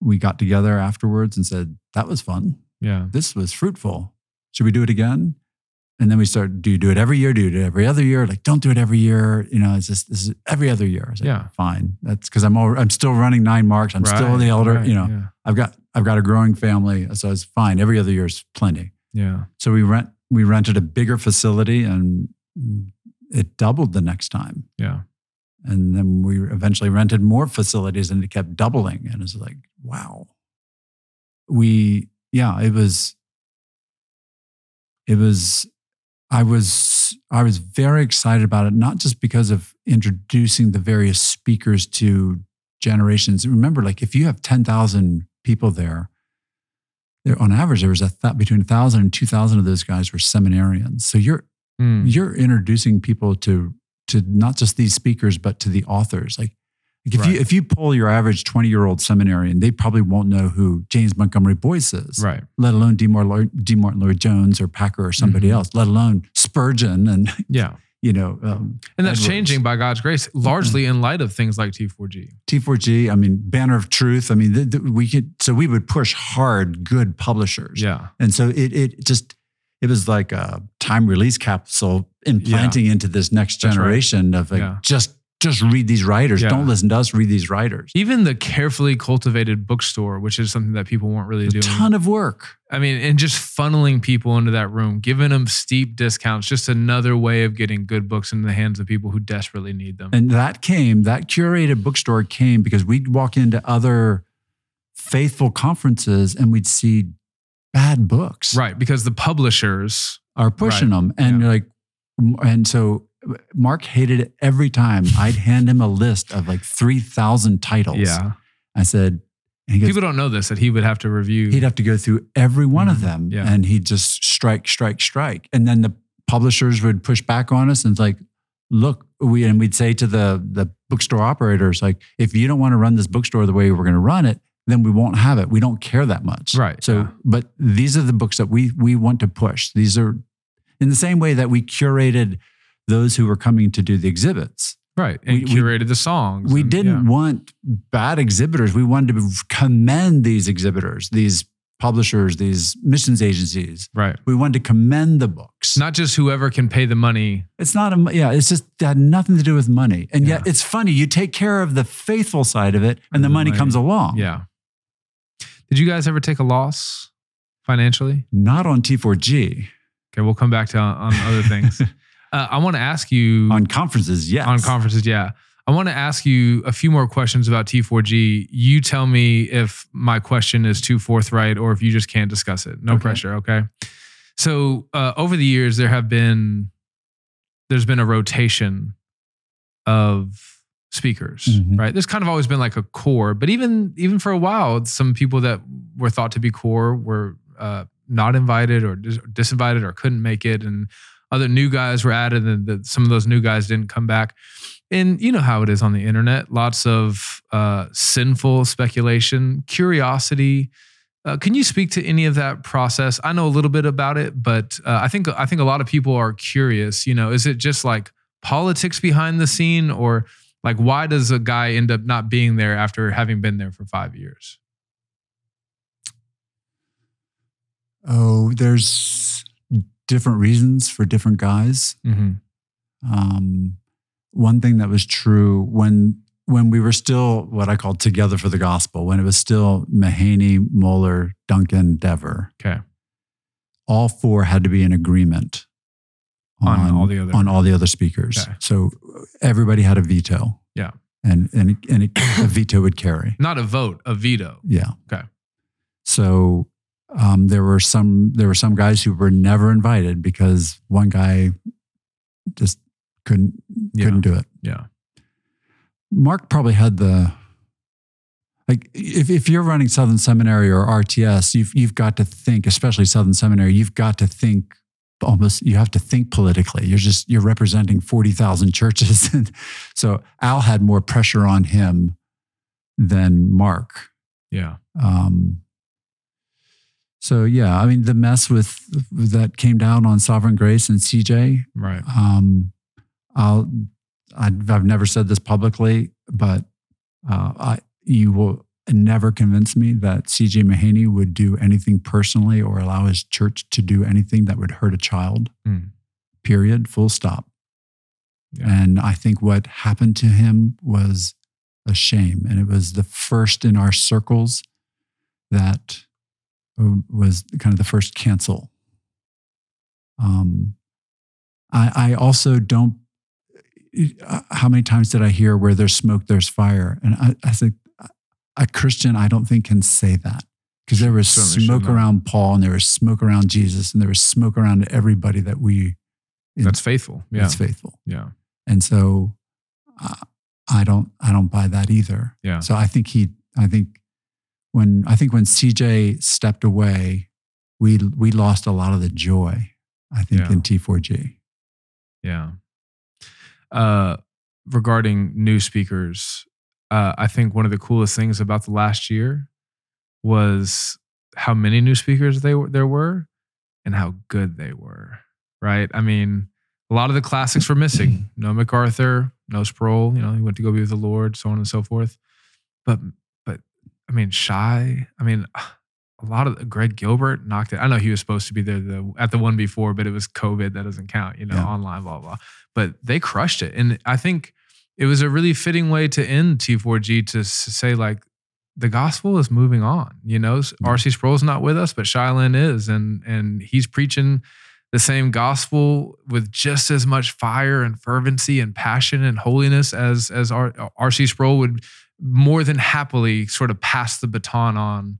we got together afterwards and said, that was fun. Yeah. This was fruitful. Should we do it again? And then we started, do you do it every year? Do you do it every other year? Like, don't do it every year. You know, it's just, this is every other year. I like, Yeah. Fine. That's because I'm all, I'm still running nine marks. I'm still the elder, right, you know, Yeah. I've got, I've got a growing family. So it's fine. Every other year is plenty. yeah. So we rent, we rented a bigger facility and it doubled the next time. Yeah. And then we eventually rented more facilities and it kept doubling. And it's like, wow. We, yeah, it was, it was, I was, I was very excited about it, not just because of introducing the various speakers to generations. Remember, like if you have 10,000 people there, there on average, there was a th- between 1,000 and 2,000 of those guys were seminarians. So you're, Mm. you're introducing people to to not just these speakers but to the authors like, like if Right. you if you pull your average 20 year old seminarian they probably won't know who james montgomery boice is Right. let alone d. Martin, D. Martin lloyd jones or packer or somebody Mhm. else let alone spurgeon and Yeah. you know um, And that's Edwards. changing by God's grace, largely in light of things like T4G. t4g i mean banner of truth i mean th- th- we could so we would push hard good publishers Yeah. and so it it just it was like a time release capsule implanting into this next That's right. generation of like Yeah. just just read these writers. Yeah. Don't listen to us. Read these writers. Even the carefully cultivated bookstore, which is something that people weren't really A doing. ton of work. I mean, and just funneling people into that room, giving them steep discounts, just another way of getting good books into the hands of people who desperately need them. And that came, that curated bookstore came because we'd walk into other faithful conferences and we'd see bad books right. Because the publishers, are pushing them. And Yeah. you're like, and so Mark hated it every time. I'd hand him a list of like 3,000 titles. yeah. I said, goes, People don't know this, that he would have to review. he'd have to go through every one of Mhm. them Yeah. and he'd just strike, strike, strike. And then the publishers would push back on us and it's like, look, we and we'd say to the the bookstore operators, like, if you don't want to run this bookstore the way we're going to run it, then we won't have it. We don't care that much. Right, So, yeah. but these are the books that we we want to push. These are in the same way that we curated those who were coming to do the exhibits. right. And we- we- curated the songs. We and- didn't yeah. want bad exhibitors. We wanted to commend these exhibitors, these publishers, these missions agencies. Right. We wanted to commend the books. Not just whoever can pay the money. it's not a yeah. It's just it had nothing to do with money. And yet it's funny. You take care of the faithful side of it, and the The money, money. comes along. Yeah. Did you guys ever take a loss financially? Not on T4G. Okay, we'll come back to on other things. uh, I want to ask you On conferences, yes. on conferences. Yeah, I want to ask you a few more questions about T4G. You tell me if my question is too forthright or if you just can't discuss it. No Okay. pressure. Okay. So uh, over the years, there have been there's been a rotation of speakers, Mhm. right? There's kind of always been like a core, but even even for a while, some people that were thought to be core were uh, not invited or dis- disinvited or couldn't make it, and other new guys were added, and the, some of those new guys didn't come back. And you know how it is on the internet: lots of uh, sinful speculation, curiosity. Uh, can you speak to any of that process? I know a little bit about it, but uh, I think I think a lot of people are curious. You know, is it just like politics behind the scene, or like why does a guy end up not being there after having been there for five years? Oh, there's different reasons for different guys. Mm-hmm. Um, one thing that was true when when we were still what I call together for the gospel, when it was still Mahaney, Mohler, Duncan, Dever, Okay. all four had to be in agreement On all the other- on all the other speakers. Okay. So everybody had a veto. Yeah. and and it, and it, a veto would carry. Not a vote, a veto. Yeah. Okay. So um, there were some there were some guys who were never invited because one guy just couldn't Yeah. couldn't do it. Yeah. Mark probably had the like if, if you're running Southern Seminary or RTS, you've you've got to think, especially Southern Seminary, you've got to think almost you have to think politically. You're just you're representing 40,000 churches. And so Al had more pressure on him than Mark. Yeah. Um, so yeah, I mean the mess with that came down on Sovereign Grace and CJ. Right. Um, I'll, I've, I've never said this publicly, but uh, I, you will never convinced me that CJ Mahaney would do anything personally or allow his church to do anything that would hurt a child. Mm. Period. Full stop. Yeah. And I think what happened to him was a shame, and it was the first in our circles that uh, was kind of the first cancel. Um, I, I also don't. uh, How many times did I hear where there's smoke, there's fire? And I, I think a Christian, I don't think can say that because there was Certainly smoke around Paul, and there was smoke around Jesus, and there was smoke around everybody that we That's faithful. Yeah. that's faithful. Yeah. And so uh, I don't I don't buy that either. Yeah. So I think he I think when I think when CJ stepped away, we we lost a lot of the joy. I think Yeah. in T4G. Yeah. Uh, regarding new speakers, uh, I think one of the coolest things about the last year was how many new speakers they were, there were and how good they were. Right. I mean, a lot of the classics were missing. No MacArthur, no Sproul. You know, he went to go be with the Lord, so on and so forth. But, but I mean, Shai. I mean, a a lot of Greg Gilbert knocked it. I know he was supposed to be there the, at the one before, but it was COVID. That doesn't count, you know, Yeah. online, blah, blah. But they crushed it. And I think it was a really fitting way to end T4G to say, like, the gospel is moving on. You know. RC Sproul's not with us, but Shai Linne is. And, and he's preaching the same gospel with just as much fire and fervency and passion and holiness as, as RC Sproul would more than happily sort of pass the baton on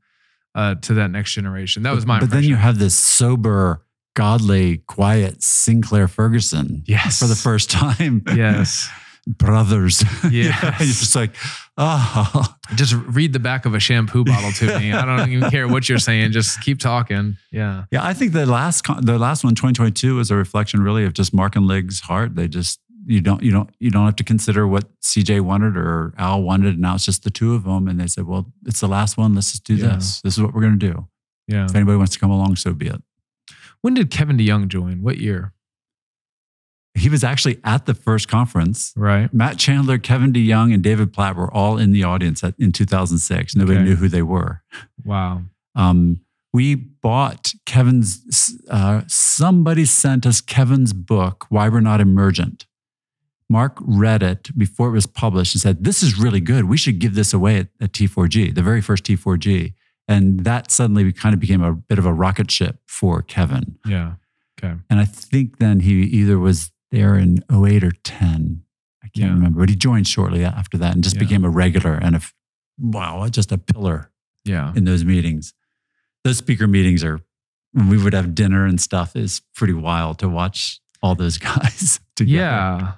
uh, to that next generation. That was my But then you have this sober, godly, quiet Sinclair Ferguson yes for the first time. yes. Brothers. You're just like, oh. Just read the back of a shampoo bottle to me. I don't even care what you're saying. Just keep talking. Yeah. Yeah, I think the last con- the last one, 2022, is a reflection really of just Mark and Lig's heart. They just you don't you don't you don't have to consider what CJ wanted or Al wanted. And now it's just the two of them, and they said, "Well, it's the last one. Let's just do Yeah. this. This is what we're going to do. Yeah. If anybody wants to come along, so be it." When did Kevin DeYoung join? What year? He was actually at the first conference. Right. Matt Chandler, Kevin DeYoung, and David Platt were all in the audience at, in 2006. Nobody Okay. knew who they were. Wow. Um, we bought Kevin's, uh, somebody sent us Kevin's book, Why We're Not Emergent. Mark read it before it was published and said, This is really good. We should give this away at, at T4G, the very first T4G. And that suddenly kind of became a bit of a rocket ship for Kevin. Yeah. Okay. And I think then he either was there in 08 or 10. I can't Yeah. remember, but he joined shortly after that and just Yeah. became a regular and a, wow, just a pillar Yeah. in those meetings. Those speaker meetings are we would have dinner and stuff is pretty wild to watch all those guys together. Yeah.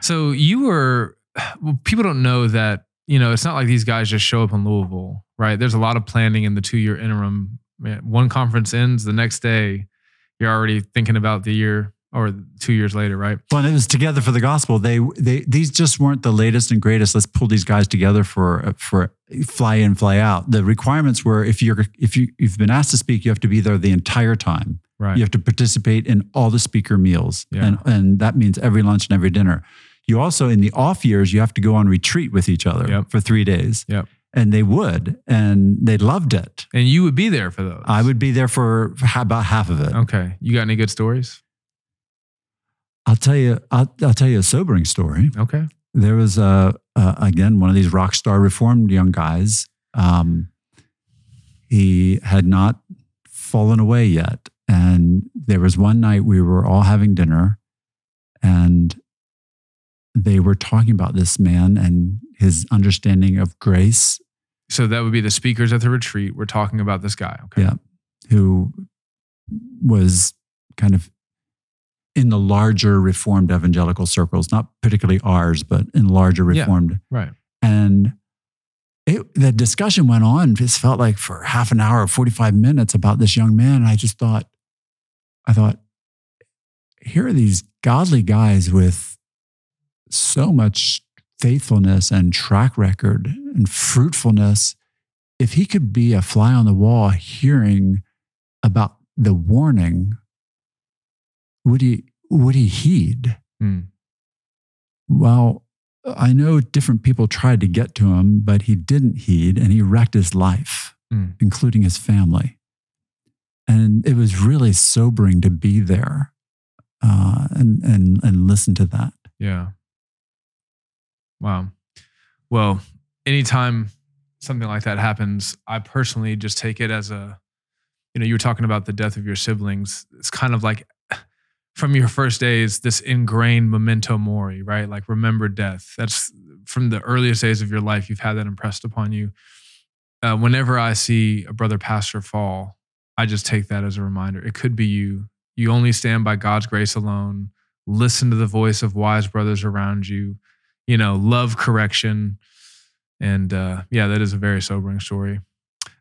So you were, well, people don't know that, you know, it's not like these guys just show up in Louisville, right? There's a lot of planning in the two year interim. Man, One conference ends, the next day, you're already thinking about the year or two years later, right? Well, it was together for the gospel. They they these just weren't the latest and greatest. Let's pull these guys together for for fly in, fly out. The requirements were if you're if you you've been asked to speak, you have to be there the entire time. Right. You have to participate in all the speaker meals, Yeah. and and that means every lunch and every dinner. You also in the off years you have to go on retreat with each other Yep. for three days. Yep. And they would, and they loved it. And you would be there for those. I would be there for about half of it. Okay. You got any good stories? I'll tell you. I'll, I'll tell you a sobering story. Okay. There was a, a again one of these rock star reformed young guys. Um, he had not fallen away yet, and there was one night we were all having dinner, and they were talking about this man and his understanding of grace So that would be the speakers at the retreat. We're talking about this guy. Okay. Yeah. who was kind of in the larger reformed evangelical circles, not particularly ours, but in larger Yeah. reformed. Right. And it, the discussion went on. It felt like for half an hour, 45 minutes about this young man. And I just thought, I thought, here are these godly guys with so much faithfulness and track record and fruitfulness. If he could be a fly on the wall hearing about the warning, would he would he heed? Hmm. Well, I know different people tried to get to him, but he didn't heed and he wrecked his life, Hmm. including his family. And it was really sobering to be there uh, and, and, and listen to that. Yeah. Wow. Well, anytime something like that happens, I personally just take it as a, you know, you were talking about the death of your siblings. It's kind of like from your first days, this ingrained memento mori, right? Like remember death. That's from the earliest days of your life, you've had that impressed upon you. Uh, whenever I see a brother pastor fall, I just take that as a reminder. It could be you. You only stand by God's grace alone. Listen to the voice of wise brothers around you. You know, love correction. And uh, yeah, that is a very sobering story.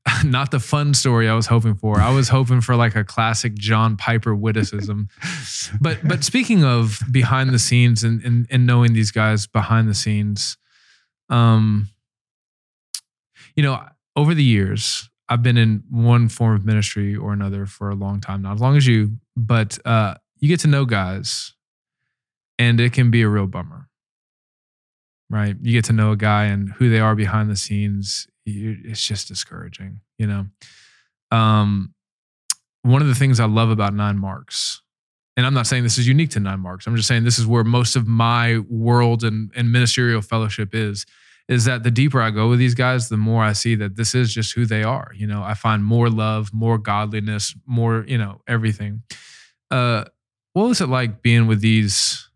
Not the fun story I was hoping for. I was hoping for like a classic John Piper witticism. But but speaking of behind the scenes and, and and knowing these guys behind the scenes, um, you know, over the years, I've been in one form of ministry or another for a long time, not as long as you, but uh, you get to know guys, and it can be a real bummer, right? You get to know a guy and who they are behind the scenes. It's just discouraging, you know. um, one of the things I love about Nine Marks, and I'm not saying this is unique to Nine Marks. I'm just saying this is where most of my world and, and ministerial fellowship is. Is that the deeper I go with these guys, the more I see that this is just who they are. You know, I find more love, more godliness, more you know everything. Uh, what was it like being with these?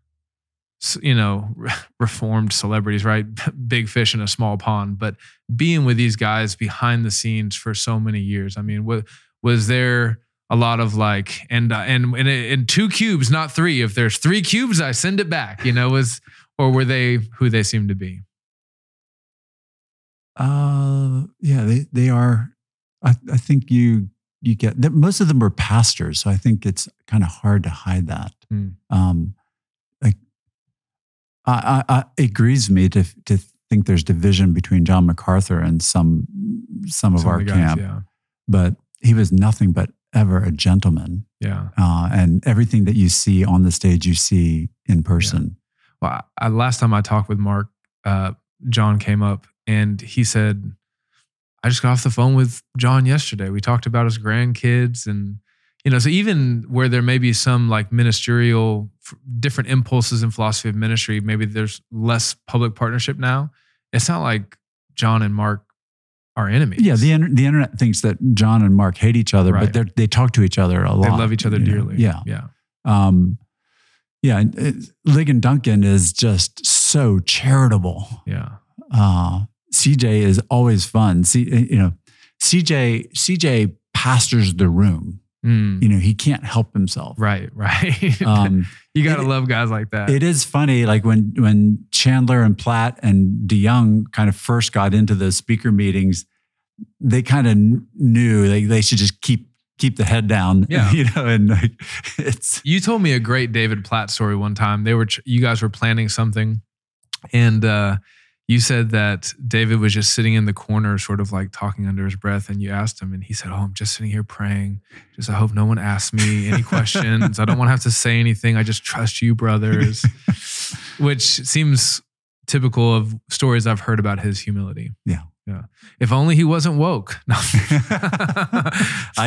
You know, reformed celebrities, right? Big fish in a small pond. But being with these guys behind the scenes for so many years, I mean, what was there a lot of like, and uh, and and in two cubes, not three. If there's three cubes, I send it back. You know, was or were they who they seem to be? Uh, yeah, they they are. I I think you you get most of them are pastors, so I think it's kind of hard to hide that. Mm. Um, I, I, it grieves me to to think there's division between John MacArthur and some some of some our of guys, camp, yeah. but he was nothing but ever a gentleman. Yeah, uh, and everything that you see on the stage, you see in person. Yeah. Well, I, last time I talked with Mark, uh, John came up and he said, "I just got off the phone with John yesterday. We talked about his grandkids and." You know so even where there may be some like ministerial different impulses in philosophy of ministry maybe there's less public partnership now it's not like john and mark are enemies. Yeah the, the internet thinks that john and mark hate each other right. but they talk to each other a lot they love each other dearly know? yeah. Yeah. Um, yeah ligon duncan is just so charitable. Yeah. Uh, cj is always fun. See you know cj cj pastors the room Mm. You know, he can't help himself. Right, right. Um, you got to love guys like that. It is funny, like when when Chandler and Platt and DeYoung kind of first got into those speaker meetings, they kind of knew they, they should just keep keep the head down. Yeah, you know, and like, it's. You told me a great David Platt story one time. They were you guys were planning something, and uh, you said that David was just sitting in the corner, sort of like talking under his breath, and you asked him, and he said, "Oh, I'm just sitting here praying. Just I hope no one asks me any questions. I don't want to have to say anything. I just trust you, brothers," which seems typical of stories I've heard about his humility. Yeah. Yeah. If only he wasn't woke. No.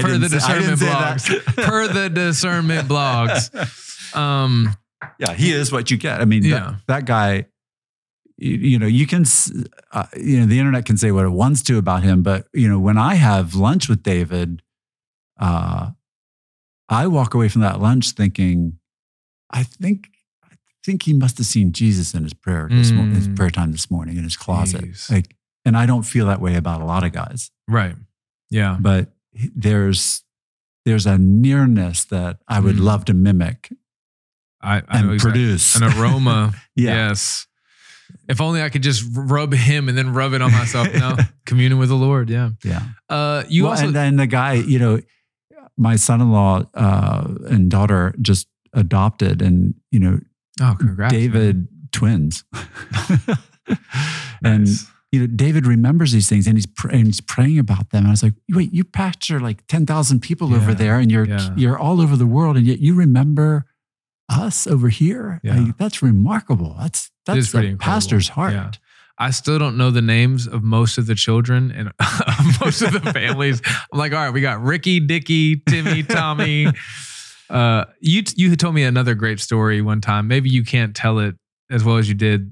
per the discernment blogs. per the discernment blogs. Um, yeah, he is what you get. I mean, yeah. that, that guy you, you know, you can, uh, you know, the internet can say what it wants to about him, but you know, when I have lunch with David, uh, I walk away from that lunch thinking, I think, I think he must have seen Jesus in his prayer this mm. his prayer time this morning in his closet. Jeez. Like, and I don't feel that way about a lot of guys. Right. Yeah. But there's there's a nearness that I would mm. love to mimic I, I and exactly. produce an aroma. yeah. Yes. If only I could just rub him and then rub it on myself. No, communing with the Lord. Yeah. Yeah. Uh, you well, also, and then the guy, you know, my son-in-law uh, and daughter just adopted, and you know, oh, congrats, David man. twins, and you know, David remembers these things, and he's pr- and he's praying about them. And I was like, wait, you pastor like ten thousand people yeah. over there, and you're yeah. you're all over the world, and yet you remember us over here. Yeah. Like, that's remarkable. That's that's the pastor's heart. Yeah. I still don't know the names of most of the children and most of the families. I'm like, all right, we got Ricky, Dicky, Timmy, Tommy. Uh, you you told me another great story one time. Maybe you can't tell it as well as you did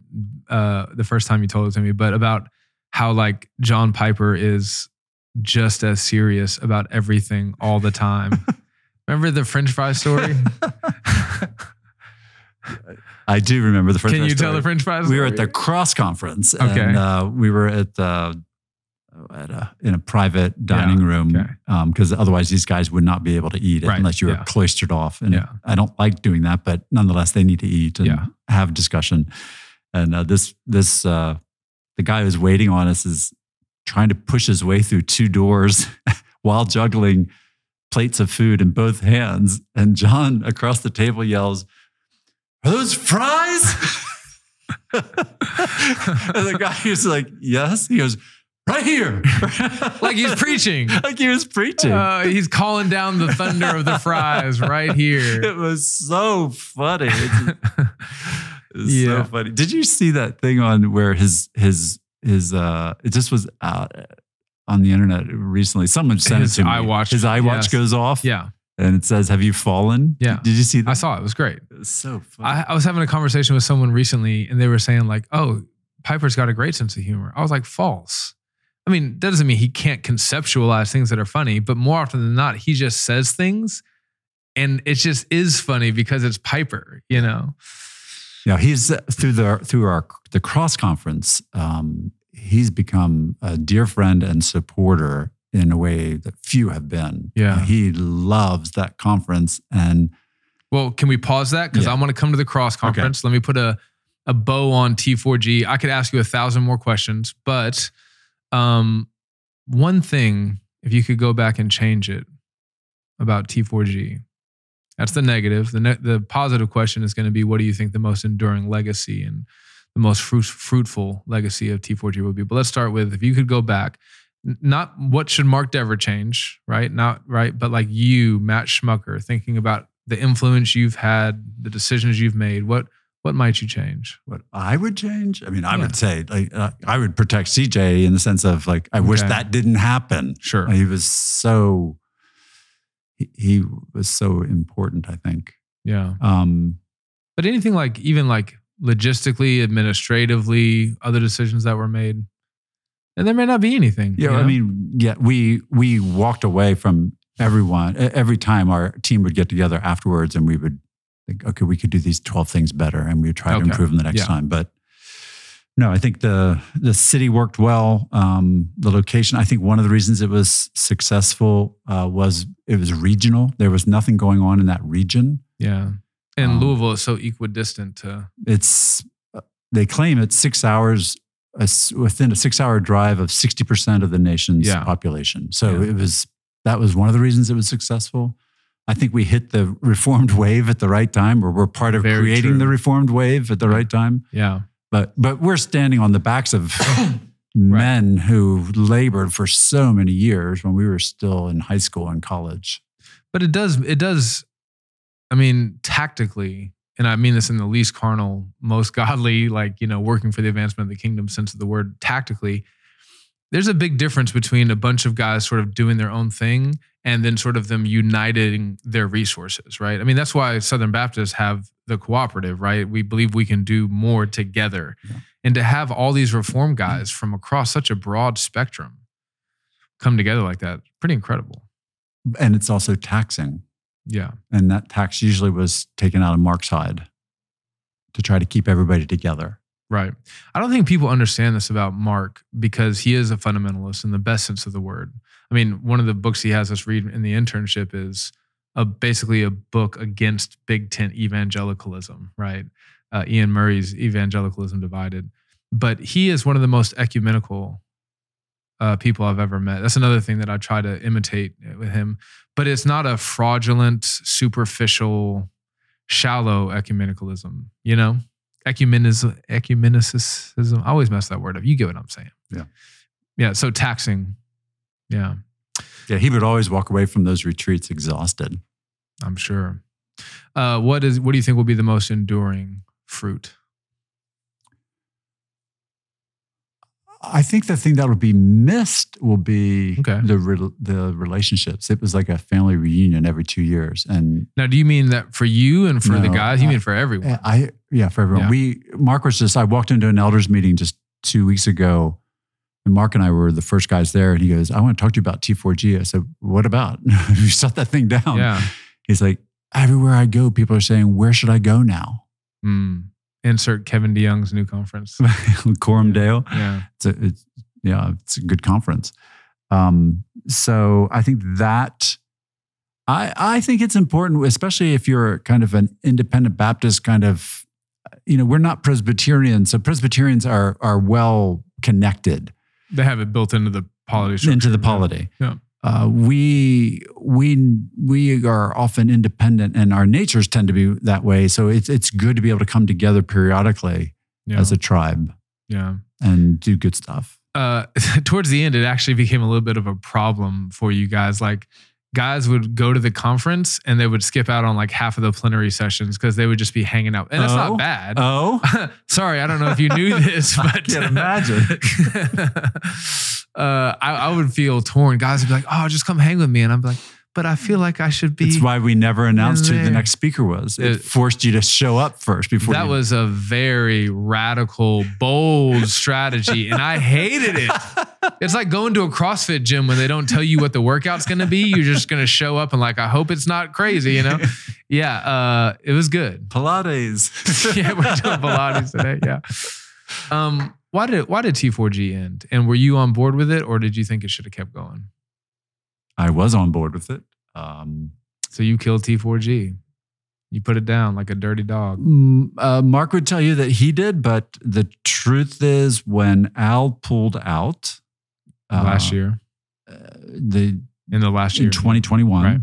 uh, the first time you told it to me, but about how like John Piper is just as serious about everything all the time. Remember the French fry story? I do remember the French. Can you story. tell the French fries? We were at the cross conference. Okay. And, uh, we were at uh, at a, in a private dining yeah, room because okay. um, otherwise these guys would not be able to eat right. unless you were yeah. cloistered off. And yeah. I don't like doing that, but nonetheless, they need to eat and have discussion. And uh, this this uh, the guy who's waiting on us is trying to push his way through two doors while juggling plates of food in both hands. And John across the table yells, are those fries? and the guy is like, yes. He goes, right here. like he's preaching. like he was preaching. Uh, he's calling down the thunder of the fries right here. It was so funny. It's, yeah. so funny. Did you see that thing on where his his his uh it just was out on the internet recently. Someone sent His it to me. iWatch, His iWatch yes. goes off. Yeah, and it says, "Have you fallen?" Yeah. Did you see that? I saw it. It was great. It was so funny. I, I was having a conversation with someone recently, and they were saying like, "Oh, Piper's got a great sense of humor." I was like, "False." I mean, that doesn't mean he can't conceptualize things that are funny, but more often than not, he just says things, and it just is funny because it's Piper. You know? yeah, he's uh, through the through our the cross conference. Um, he's become a dear friend and supporter in a way that few have been. Yeah. he loves that conference, and Well, can we pause that because Yeah. I want to come to the cross conference. Let me put a a bow on T4G. I could ask you a thousand more questions, but um, one thing, if you could go back and change it about T4G, that's the negative. The ne- the positive question is going to be, what do you think the most enduring legacy and the most fruit- fruitful legacy of T4G would be? But let's start with if you could go back, not what should Mark Dever change, right? Not right, but like you, Matt Schmucker, thinking about the influence you've had, the decisions you've made. What what might you change? what I would change. I mean, I Yeah. would say like uh, I would protect CJ in the sense of like I wish that didn't happen. Sure. He was so he, he was so important. I think. Yeah. Um, But anything like even like logistically, administratively, other decisions that were made, and there may not be anything. Yeah, you I mean, yeah, we we walked away from everyone every time our team would get together afterwards, and we would think, okay, we could do these twelve things better, and we would try Okay. to improve them the next Yeah. time. But no, I think the the city worked well. Um, the location, I think, one of the reasons it was successful uh, was it was regional. There was nothing going on in that region. yeah. And Um, Louisville is so equidistant to It's uh, they claim it's six hours. S- Within a six-hour drive of sixty percent of the nation's Yeah. population, so Yeah. it was that was one of the reasons it was successful. I think we hit the reformed wave at the right time, or we're part of Very creating true. the reformed wave at the right time. yeah. But but we're standing on the backs of men who labored for so many years when we were still in high school and college. But it does, it does, I mean, tactically, and I mean this in the least carnal, most godly, like, you know, working for the advancement of the kingdom sense of the word, tactically, there's a big difference between a bunch of guys sort of doing their own thing and then sort of them uniting their resources, right? I mean, that's why Southern Baptists have the cooperative, right? We believe we can do more together. Yeah. And to have all these reform guys from across such a broad spectrum come together like that, pretty incredible. And it's also taxing. Yeah. And that tax usually was taken out of Mark's hide to try to keep everybody together. Right. I don't think people understand this about Mark because he is a fundamentalist in the best sense of the word. I mean, one of the books he has us read in the internship is a, basically a book against Big Tent evangelicalism, right? Uh, Iain Murray's Evangelicalism Divided. But he is one of the most ecumenical uh, people I've ever met. That's another thing that I try to imitate with him. But it's not a fraudulent, superficial, shallow ecumenicalism, you know? Ecumenism, ecumenicism. I always mess that word up. You get what I'm saying. Yeah. Yeah. So taxing. Yeah, Yeah, he would always walk away from those retreats exhausted. I'm sure. Uh, what is what do you think will be the most enduring fruit? I think the thing that will be missed will be Okay. the re- the relationships. It was like a family reunion every two years, and Now, do you mean that for you and for the guys? You I- mean for everyone? I yeah for everyone. Yeah. We Mark was just I walked into an elders meeting just two weeks ago, and Mark and I were the first guys there, and he goes, "I want to talk to you about T4G." I said, "What about?" you shut that thing down. yeah. He's like, "Everywhere I go, people are saying, where should I go now?" Mm. Insert Kevin DeYoung's new conference. Coram Deo. Yeah. it's a, it's, yeah, it's a good conference. Um, so I think that I I think it's important, especially if you're kind of an independent Baptist kind of, you know, we're not Presbyterians, so Presbyterians are are well connected They have it built into the polity. into the structure. polity. Yeah. Uh, we we we are often independent, and our natures tend to be that way. So it's it's good to be able to come together periodically Yeah. as a tribe yeah. and do good stuff. uh, towards the end, it actually became a little bit of a problem for you guys. Like guys would go to the conference and they would skip out on like half of the plenary sessions because they would just be hanging out. And that's Oh. not bad. Oh, Sorry, I don't know if you knew this, but I can imagine. uh, I, I would feel torn. Guys would be like, "Oh, just come hang with me," and I'm like, "But I feel like I should be." That's why we never announced who the next speaker was. It It- forced you to show up first before that you- was a very radical, bold strategy, and I hated it. It's like going to a CrossFit gym when they don't tell you what the workout's going to be. You're just going to show up and like, I hope it's not crazy, you know? Yeah, uh, it was good. Pilates. yeah, we're doing Pilates today. Yeah. Um, why did why did T4G end? And were you on board with it, or did you think it should have kept going? I was on board with it. Um, So you killed T4G. You put it down like a dirty dog. Mm, uh, Mark would tell you that he did, but the truth is, when Al pulled out uh, last year, uh, the in the last year, in 2021, Right.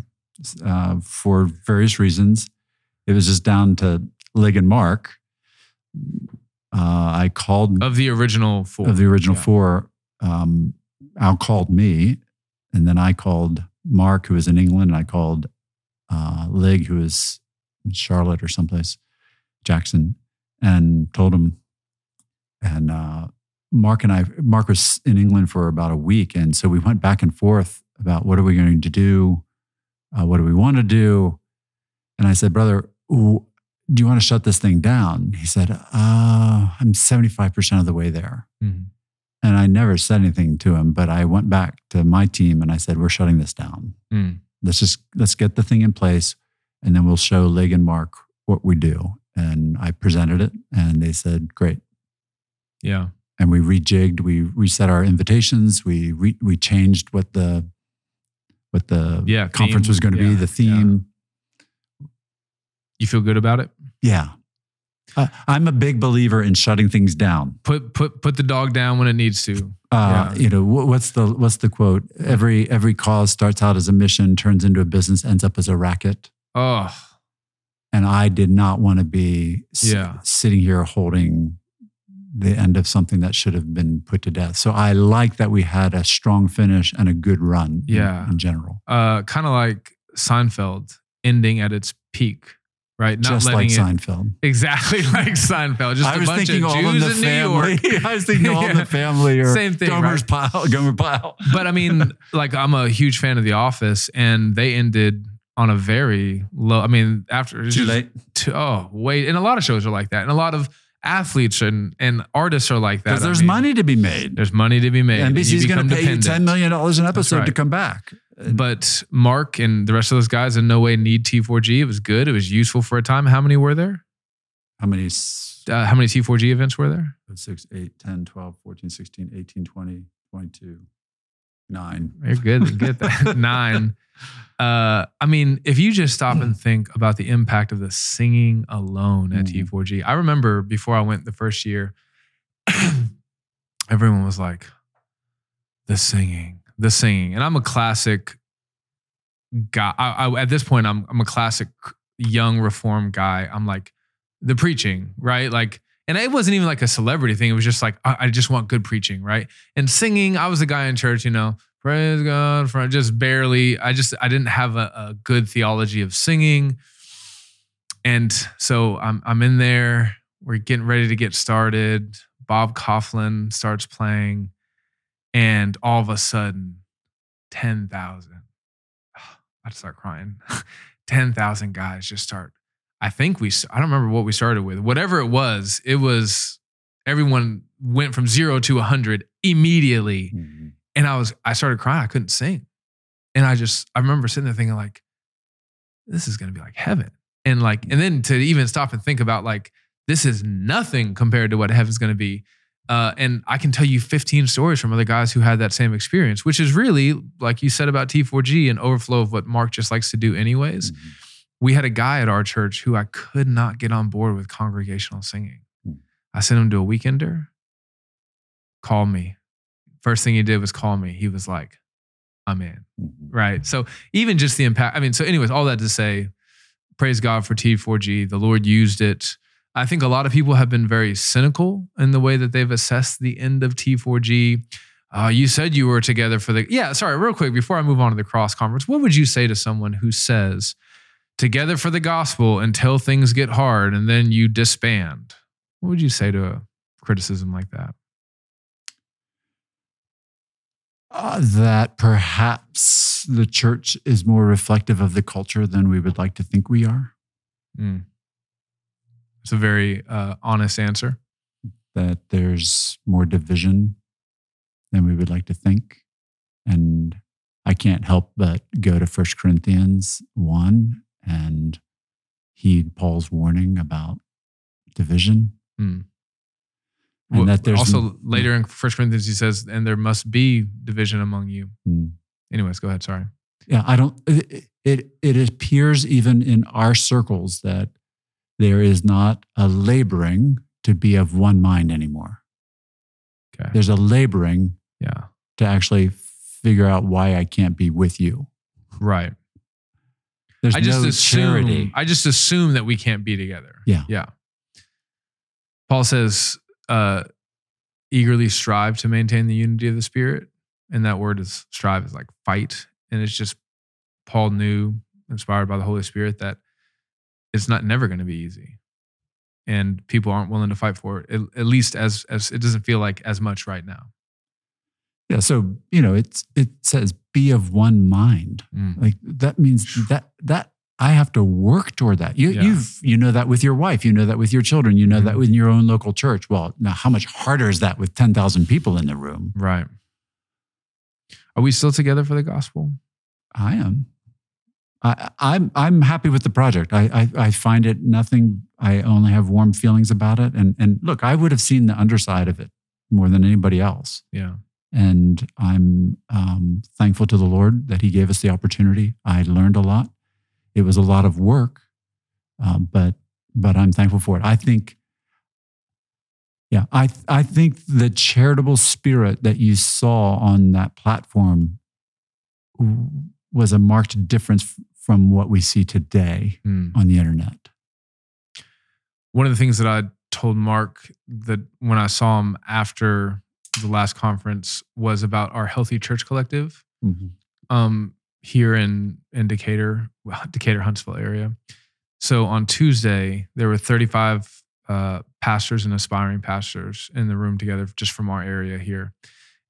uh, for various reasons, it was just down to Lig and Mark. Uh, I called of the original four. of the original Yeah. four. Um, Al called me, and then I called Mark, who was in England, and I called uh, Lig, who was in Charlotte or someplace, Jackson, and told him. And uh, Mark and I, Mark was in England for about a week, and so we went back and forth about what are we going to do, uh, what do we want to do, and I said, brother. w- do you want to shut this thing down? He said, uh, I'm 75% of the way there. Mhm. And I never said anything to him, but I went back to my team and I said, "We're shutting this down. Mm. Let's just let's get the thing in place, and then we'll show Lig and Mark what we do." And I presented it, and they said, "Great." Yeah. And we rejigged, we reset our invitations, we re, we changed what the what the Yeah, conference theme. was going to be, the theme. You feel good about it? Yeah, I I'm a big believer in shutting things down. Put put put the dog down when it needs to. Uh, Yeah. You know what's the what's the quote? Every every cause starts out as a mission, turns into a business, ends up as a racket. Oh, And I did not want to be s- Yeah. sitting here holding the end of something that should have been put to death. So I like that we had a strong finish and a good run. in- Yeah. in, general, uh, kind of like Seinfeld ending at its peak, right? Not just like it Seinfeld. exactly like Seinfeld. Just I a was bunch thinking of all Jews in the in New. York. I was thinking all in the family or Same thing, Gomer's right? pile, Gomer Pyle. But I mean, like I'm a huge fan of The Office, and they ended on a very low. I mean, after Too late. to- oh, wait, and a lot of shows are like that, and a lot of athletes and and artists are like that. Because I there's mean, money to be made. There's money to be made. NBC's going to pay you ten million dollars an episode to come back. But Mark and the rest of those guys in no way need T4G. It was good. It was useful for a time. How many were there? How many? Uh, how many T4G events were there? 6, 8, 10, 12, 14, 16, 18, 20, 22, 9. You're good. Get that nine. Uh, I mean, if you just stop and think about the impact of the singing alone at Mhm. T4G, I remember before I went the first year, everyone was like, "The singing, the singing," and I'm a classic guy. I, I, at this point, I'm I'm a classic young reform guy. I'm like the preaching, right? Like, and it wasn't even like a celebrity thing. It was just like I, I just want good preaching, right? And singing, I was a guy in church, you know, praise God for just barely. I just I didn't have a, a good theology of singing, and so I'm I'm in there. We're getting ready to get started. Bob Kauflin starts playing, and all of a sudden, ten thousand. I just start crying. ten thousand guys just start. I think we. I don't remember what we started with. Whatever it was, it was everyone went from zero to a hundred immediately mm-hmm. and I was I started crying. I couldn't sing, and I just I remember sitting there thinking like, this is gonna be like heaven, and like mm. and then to even stop and think about like this is nothing compared to what heaven's gonna be. Uh, and I can tell you 15 stories from other guys who had that same experience, which is really like you said about T4G, an overflow of what Mark just likes to do anyways. Mhm. We had a guy at our church who I could not get on board with congregational singing. Hmm. I sent him to a weekender. Call me. First thing he did was call me. He was like, I'm in. Mhm. Right. So even just the impact. I mean, so anyways, all that to say, praise God for T4G. The Lord used it. I think a lot of people have been very cynical in the way that they've assessed the end of T4G. Uh, you said you were together for the yeah. Sorry, real quick before I move on to the cross conference, what would you say to someone who says together for the gospel until things get hard and then you disband? What would you say to a criticism like that? Uh, that perhaps the church is more reflective of the culture than we would like to think we are. Mm. It's a very uh, honest answer. That there's more division than we would like to think. And I can't help but go to 1 Corinthians 1 and heed Paul's warning about division. Mm. And Well, that there's also later in First Corinthians, he says, "And there must be division among you." Mm. Anyways, go ahead. Sorry. Yeah, I don't. It, it it appears even in our circles that there is not a laboring to be of one mind anymore. Okay. There's a laboring Yeah. to actually figure out why I can't be with you. Right. There's I just no assume. charity. I just assume that we can't be together. Yeah. Yeah. Paul says, uh, "Eagerly strive to maintain the unity of the spirit," and that word is strive is like fight, and it's just Paul knew, inspired by the Holy Spirit, that it's not never going to be easy, and people aren't willing to fight for it. At, at least as as it doesn't feel like as much right now. Yeah, so you know, it's it says be of one mind. Mm. Like that means that that I have to work toward that. You Yeah. you've you know that with your wife, you know that with your children, you know that Mhm. with your own local church. Well, now how much harder is that with 10,000 people in the room? Right. Are we still together for the gospel? I am. I, I'm I'm happy with the project. I, I I find it nothing. I only have warm feelings about it. And and look, I would have seen the underside of it more than anybody else. Yeah. And I'm um, thankful to the Lord that He gave us the opportunity. I learned a lot. It was a lot of work, um, but but I'm thankful for it. I think, yeah, I I think the charitable spirit that you saw on that platform was a marked difference from what we see today Mm. on the internet. one of the things that I told Mark that when I saw him after the last conference was about our Healthy Church Collective um, here in in Decatur, well, Decatur Huntsville area. So on Tuesday, there were 35 uh, pastors and aspiring pastors in the room together, just from our area here.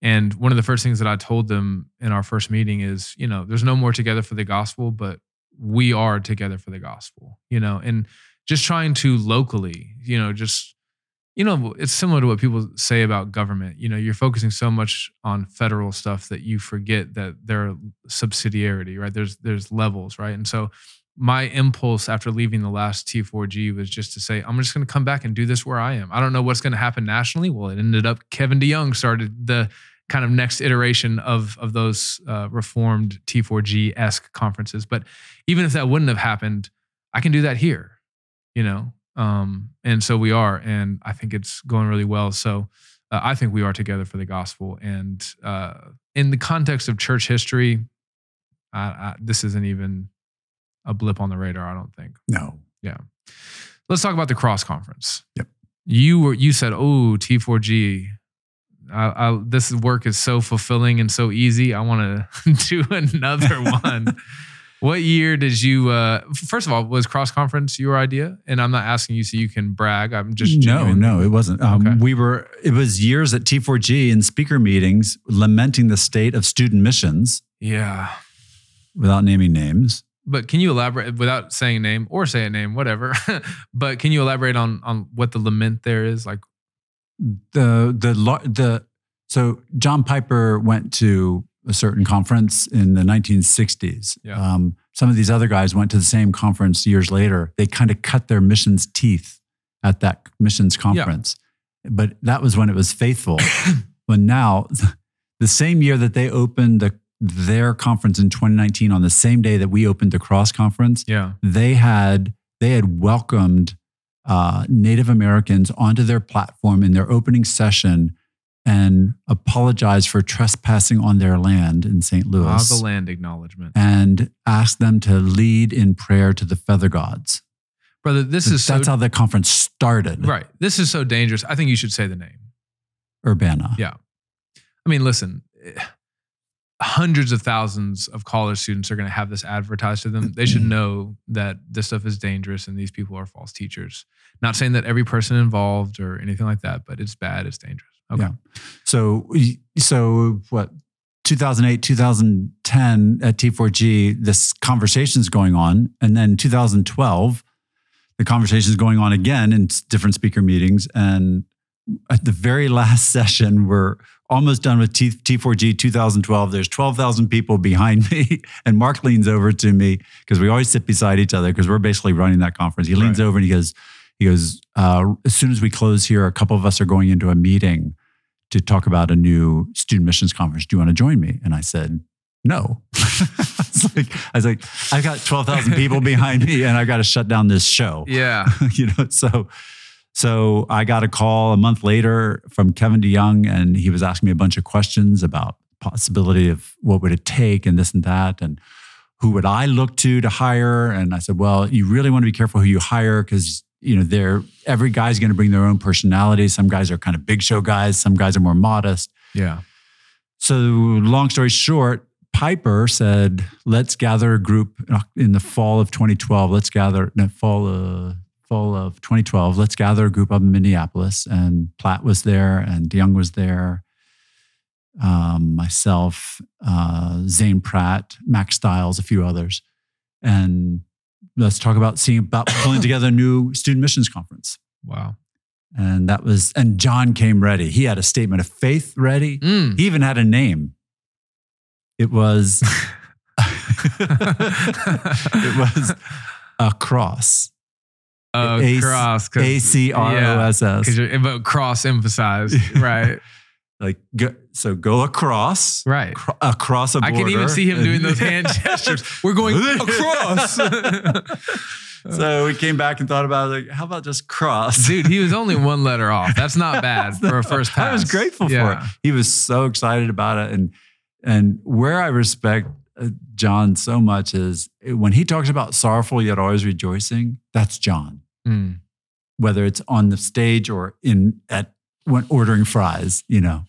And one of the first things that I told them in our first meeting is, you know, there's no more together for the gospel, but we are together for the gospel, you know, and just trying to locally, you know, just, you know, it's similar to what people say about government. You know, you're focusing so much on federal stuff that you forget that there are subsidiarity, right? There's there's levels, right? And so my impulse after leaving the last T4G was just to say, I'm just going to come back and do this where I am. I don't know what's going to happen nationally. Well, it ended up Kevin DeYoung started the kind of next iteration of of those uh, reformed T4G esque conferences. But even if that wouldn't have happened, I can do that here, you know. Um, and so we are, and I think it's going really well. So uh, I think we are together for the gospel. And uh, in the context of church history, I, I, this isn't even a blip on the radar. I don't think. No. Yeah. Let's talk about the cross conference. Yep. You were you said, "Oh, T4G, I, I, this work is so fulfilling and so easy. I want to do another one." what year did you? Uh, first of all, was cross conference your idea? And I'm not asking you so you can brag. I'm just no, genuine. no, it wasn't. Um, Okay. We were. It was years at T4G in speaker meetings lamenting the state of student missions Yeah, without naming names. but can you elaborate without saying a name or say a name, whatever? but can you elaborate on on what the lament there is? Like, the the the so John Piper went to a certain conference in the 1960s. Yeah. Um, some of these other guys went to the same conference years later. They kind of cut their missions teeth at that missions conference, yeah. but that was when it was faithful. but now, the same year that they opened the their conference in 2019, on the same day that we opened the Cross conference, yeah, they had they had welcomed uh, Native Americans onto their platform in their opening session and apologize for trespassing on their land in St. ah, Louis the land acknowledgement, and ask them to lead in prayer to the feather gods. brother. This is so That's how the conference started. right. This is so dangerous. I think you should say the name. Urbana. Yeah. I mean, listen, eh, hundreds of thousands of college students are going to have this advertised to them. They should mm-hmm. know that this stuff is dangerous and these people are false teachers. Not saying that every person involved or anything like that, but it's bad. It's dangerous. Okay. Yeah. So, so what? 2008, 2010 at T4G, this conversation's going on, and then 2012, the conversation's going on again in different speaker meetings, and at the very last session, we're almost done with T- T4G 2012. There's 12,000 people behind me, and Mark leans over to me because we always sit beside each other because we're basically running that conference. He leans Right. over and he goes, he goes, uh, as soon as we close here, a couple of us are going into a meeting to talk about a new student missions conference. Do you want to join me? And I said, no. It's like, I was like, I've got 12,000 people behind me and I've got to shut down this show. Yeah. you know, so so I got a call a month later from Kevin DeYoung, and he was asking me a bunch of questions about possibility of what would it take and this and that, and who would I look to to hire? And I said, well, you really want to be careful who you hire because you know they're every guy's going to bring their own personality. Some guys are kind of big show guys, some guys are more modest. Yeah. So, long story short, Piper said, "Let's gather a group in the fall of 2012. Let's gather no, fall uh, fall of 2012. Let's gather a group up in Minneapolis." And Platt was there, and DeYoung was there, um, myself, uh, Zane Pratt, Mack Stiles, a few others, and let's talk about seeing about pulling together a new student missions conference. Wow. And that was, and John came ready. He had a statement of faith ready. Mm. He even had a name. It was it was a cross. Uh, A- cross. A C R O S Because you're but cross emphasized. right. Like go, so go across. Right. cro- across a border. I can even see him doing those hand gestures. We're going across. so we came back and thought about it, like, how about just cross? Dude, he was only one letter off. That's not bad for a first pass. I was grateful for it. He was so excited about it, and and where I respect uh, John so much is when he talks about sorrowful yet always rejoicing. That's John. Mm. whether it's on the stage or in at when ordering fries, you know.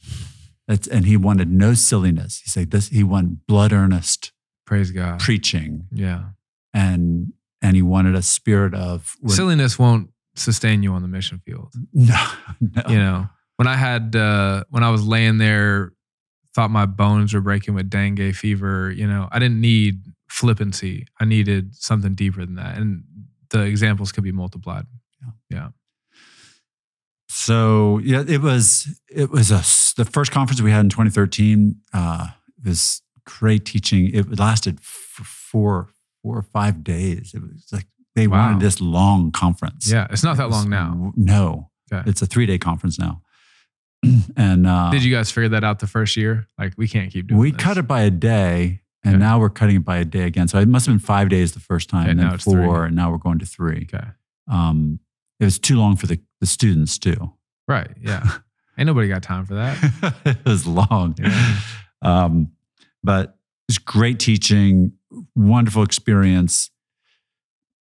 That's, and he wanted no silliness. He said this. He wanted blood earnest Praise God. preaching, Yeah. and and he wanted a spirit of Silliness won't sustain you on the mission field. No, no. You know, when I had, uh, when I was laying there, thought my bones were breaking with dengue fever, you know, I didn't need flippancy. I needed something deeper than that. And the examples could be multiplied. Yeah. yeah. So yeah, it was it was a the first conference we had in 2013. Uh, it was great teaching. It lasted for four four or five days. It was like they Wow. wanted this long conference. Yeah. It's not It that long now. No, Okay. it's a three day conference now. and uh, Did you guys figure that out the first year? Like, we can't keep doing we this. cut it by a day, and Okay. now we're cutting it by a day again. So it must have been five days the first time, Okay, and then four, three. and now we're going to three. Okay. Um, it was too long for the, the students too. Right. Yeah. Ain't nobody got time for that. it was long. Yeah. Um, but it was great teaching, wonderful experience,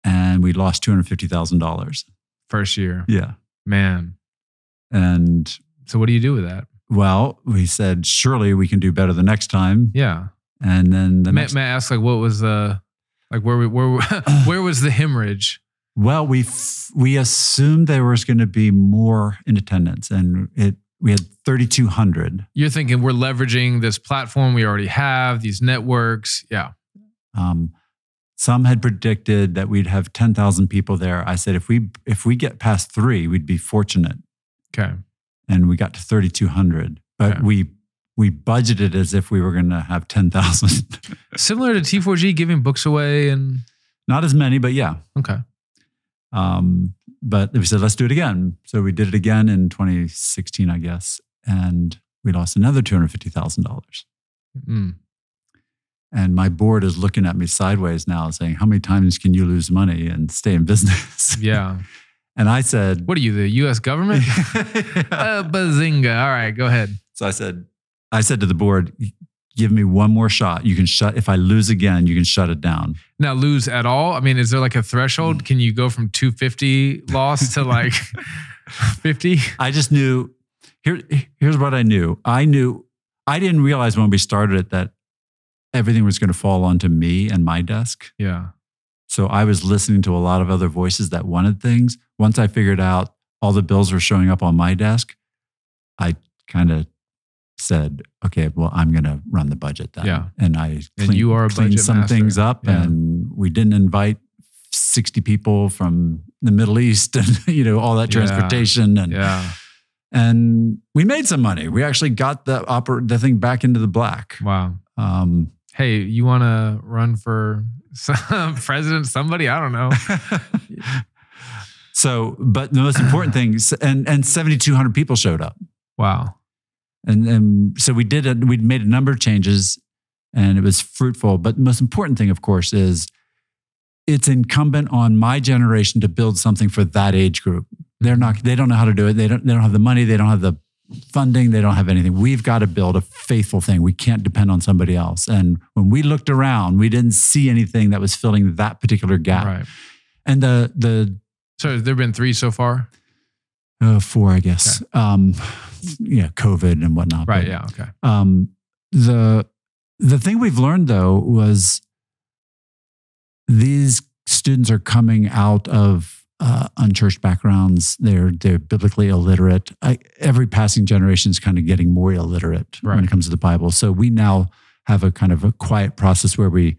and we lost two hundred fifty thousand dollars. First year. Yeah, Man. and So what do you do with that? well, we said surely we can do better the next time, Yeah. And then the May, next. may I ask, like, what was the, like, where, we- where, where was the hemorrhage? Well, we f- we assumed there was going to be more in attendance, and it we had thirty two hundred. You're thinking we're leveraging this platform we already have, these networks. Yeah. Um, some had predicted that we'd have ten thousand people there. I said if we if we get past three, we'd be fortunate, Okay. and we got to thirty two hundred. But Okay. we we budgeted as if we were going to have ten thousand. Similar to T4G giving books away and Not as many, but yeah. okay. Um, but we said let's do it again. So we did it again in 2016, I guess, and we lost another two hundred fifty thousand dollars. Mm. And my board is looking at me sideways now, saying, How many times can you lose money and stay in business? Yeah. and I said, What are you, the US government? uh, bazinga. All right, go ahead. So I said, I said to the board, Give me one more shot. You can shut, if I lose again, you can shut it down. Now lose at all? I mean, is there like a Mm. threshold? Can you go from 250 loss to like 50? I just knew, here, here's what I knew. I knew I didn't realize when we started it that everything was going to fall onto me and my desk. Yeah. So I was listening to a lot of other voices that wanted things. Once I figured out all the bills were showing up on my desk, I kind of said, okay, well, I'm going to run the budget then. Yeah. And I And you are cleaned some master. things up Yeah. and we didn't invite 60 people from the Middle East and, you know, all that Yeah. transportation. And, Yeah. and we made some money. We actually got the oper- the thing back into the black. Wow. Um, Hey, you want to run for some president? Somebody? I don't know. so, but the most important thing, is- and and 7,200 people showed up, Wow. And and so we did it. We made a number of changes, and it was fruitful. But the most important thing, of course, is it's incumbent on my generation to build something for that age group. They're not. They don't know how to do it. They don't. They don't have the money. They don't have the funding. They don't have anything. We've got to build a faithful thing. We can't depend on somebody else. And when we looked around, we didn't see anything that was filling that particular gap. Right. And the the So there have been three so far? uh, four, I guess. Um, yeah, COVID and whatnot. Right. But, Yeah. Okay. Um, the the thing we've learned though was these students are coming out of uh, unchurched backgrounds. They're they're biblically illiterate. I, every passing generation is kind of getting more illiterate when it comes to the Bible. So we now have a kind of a quiet process where we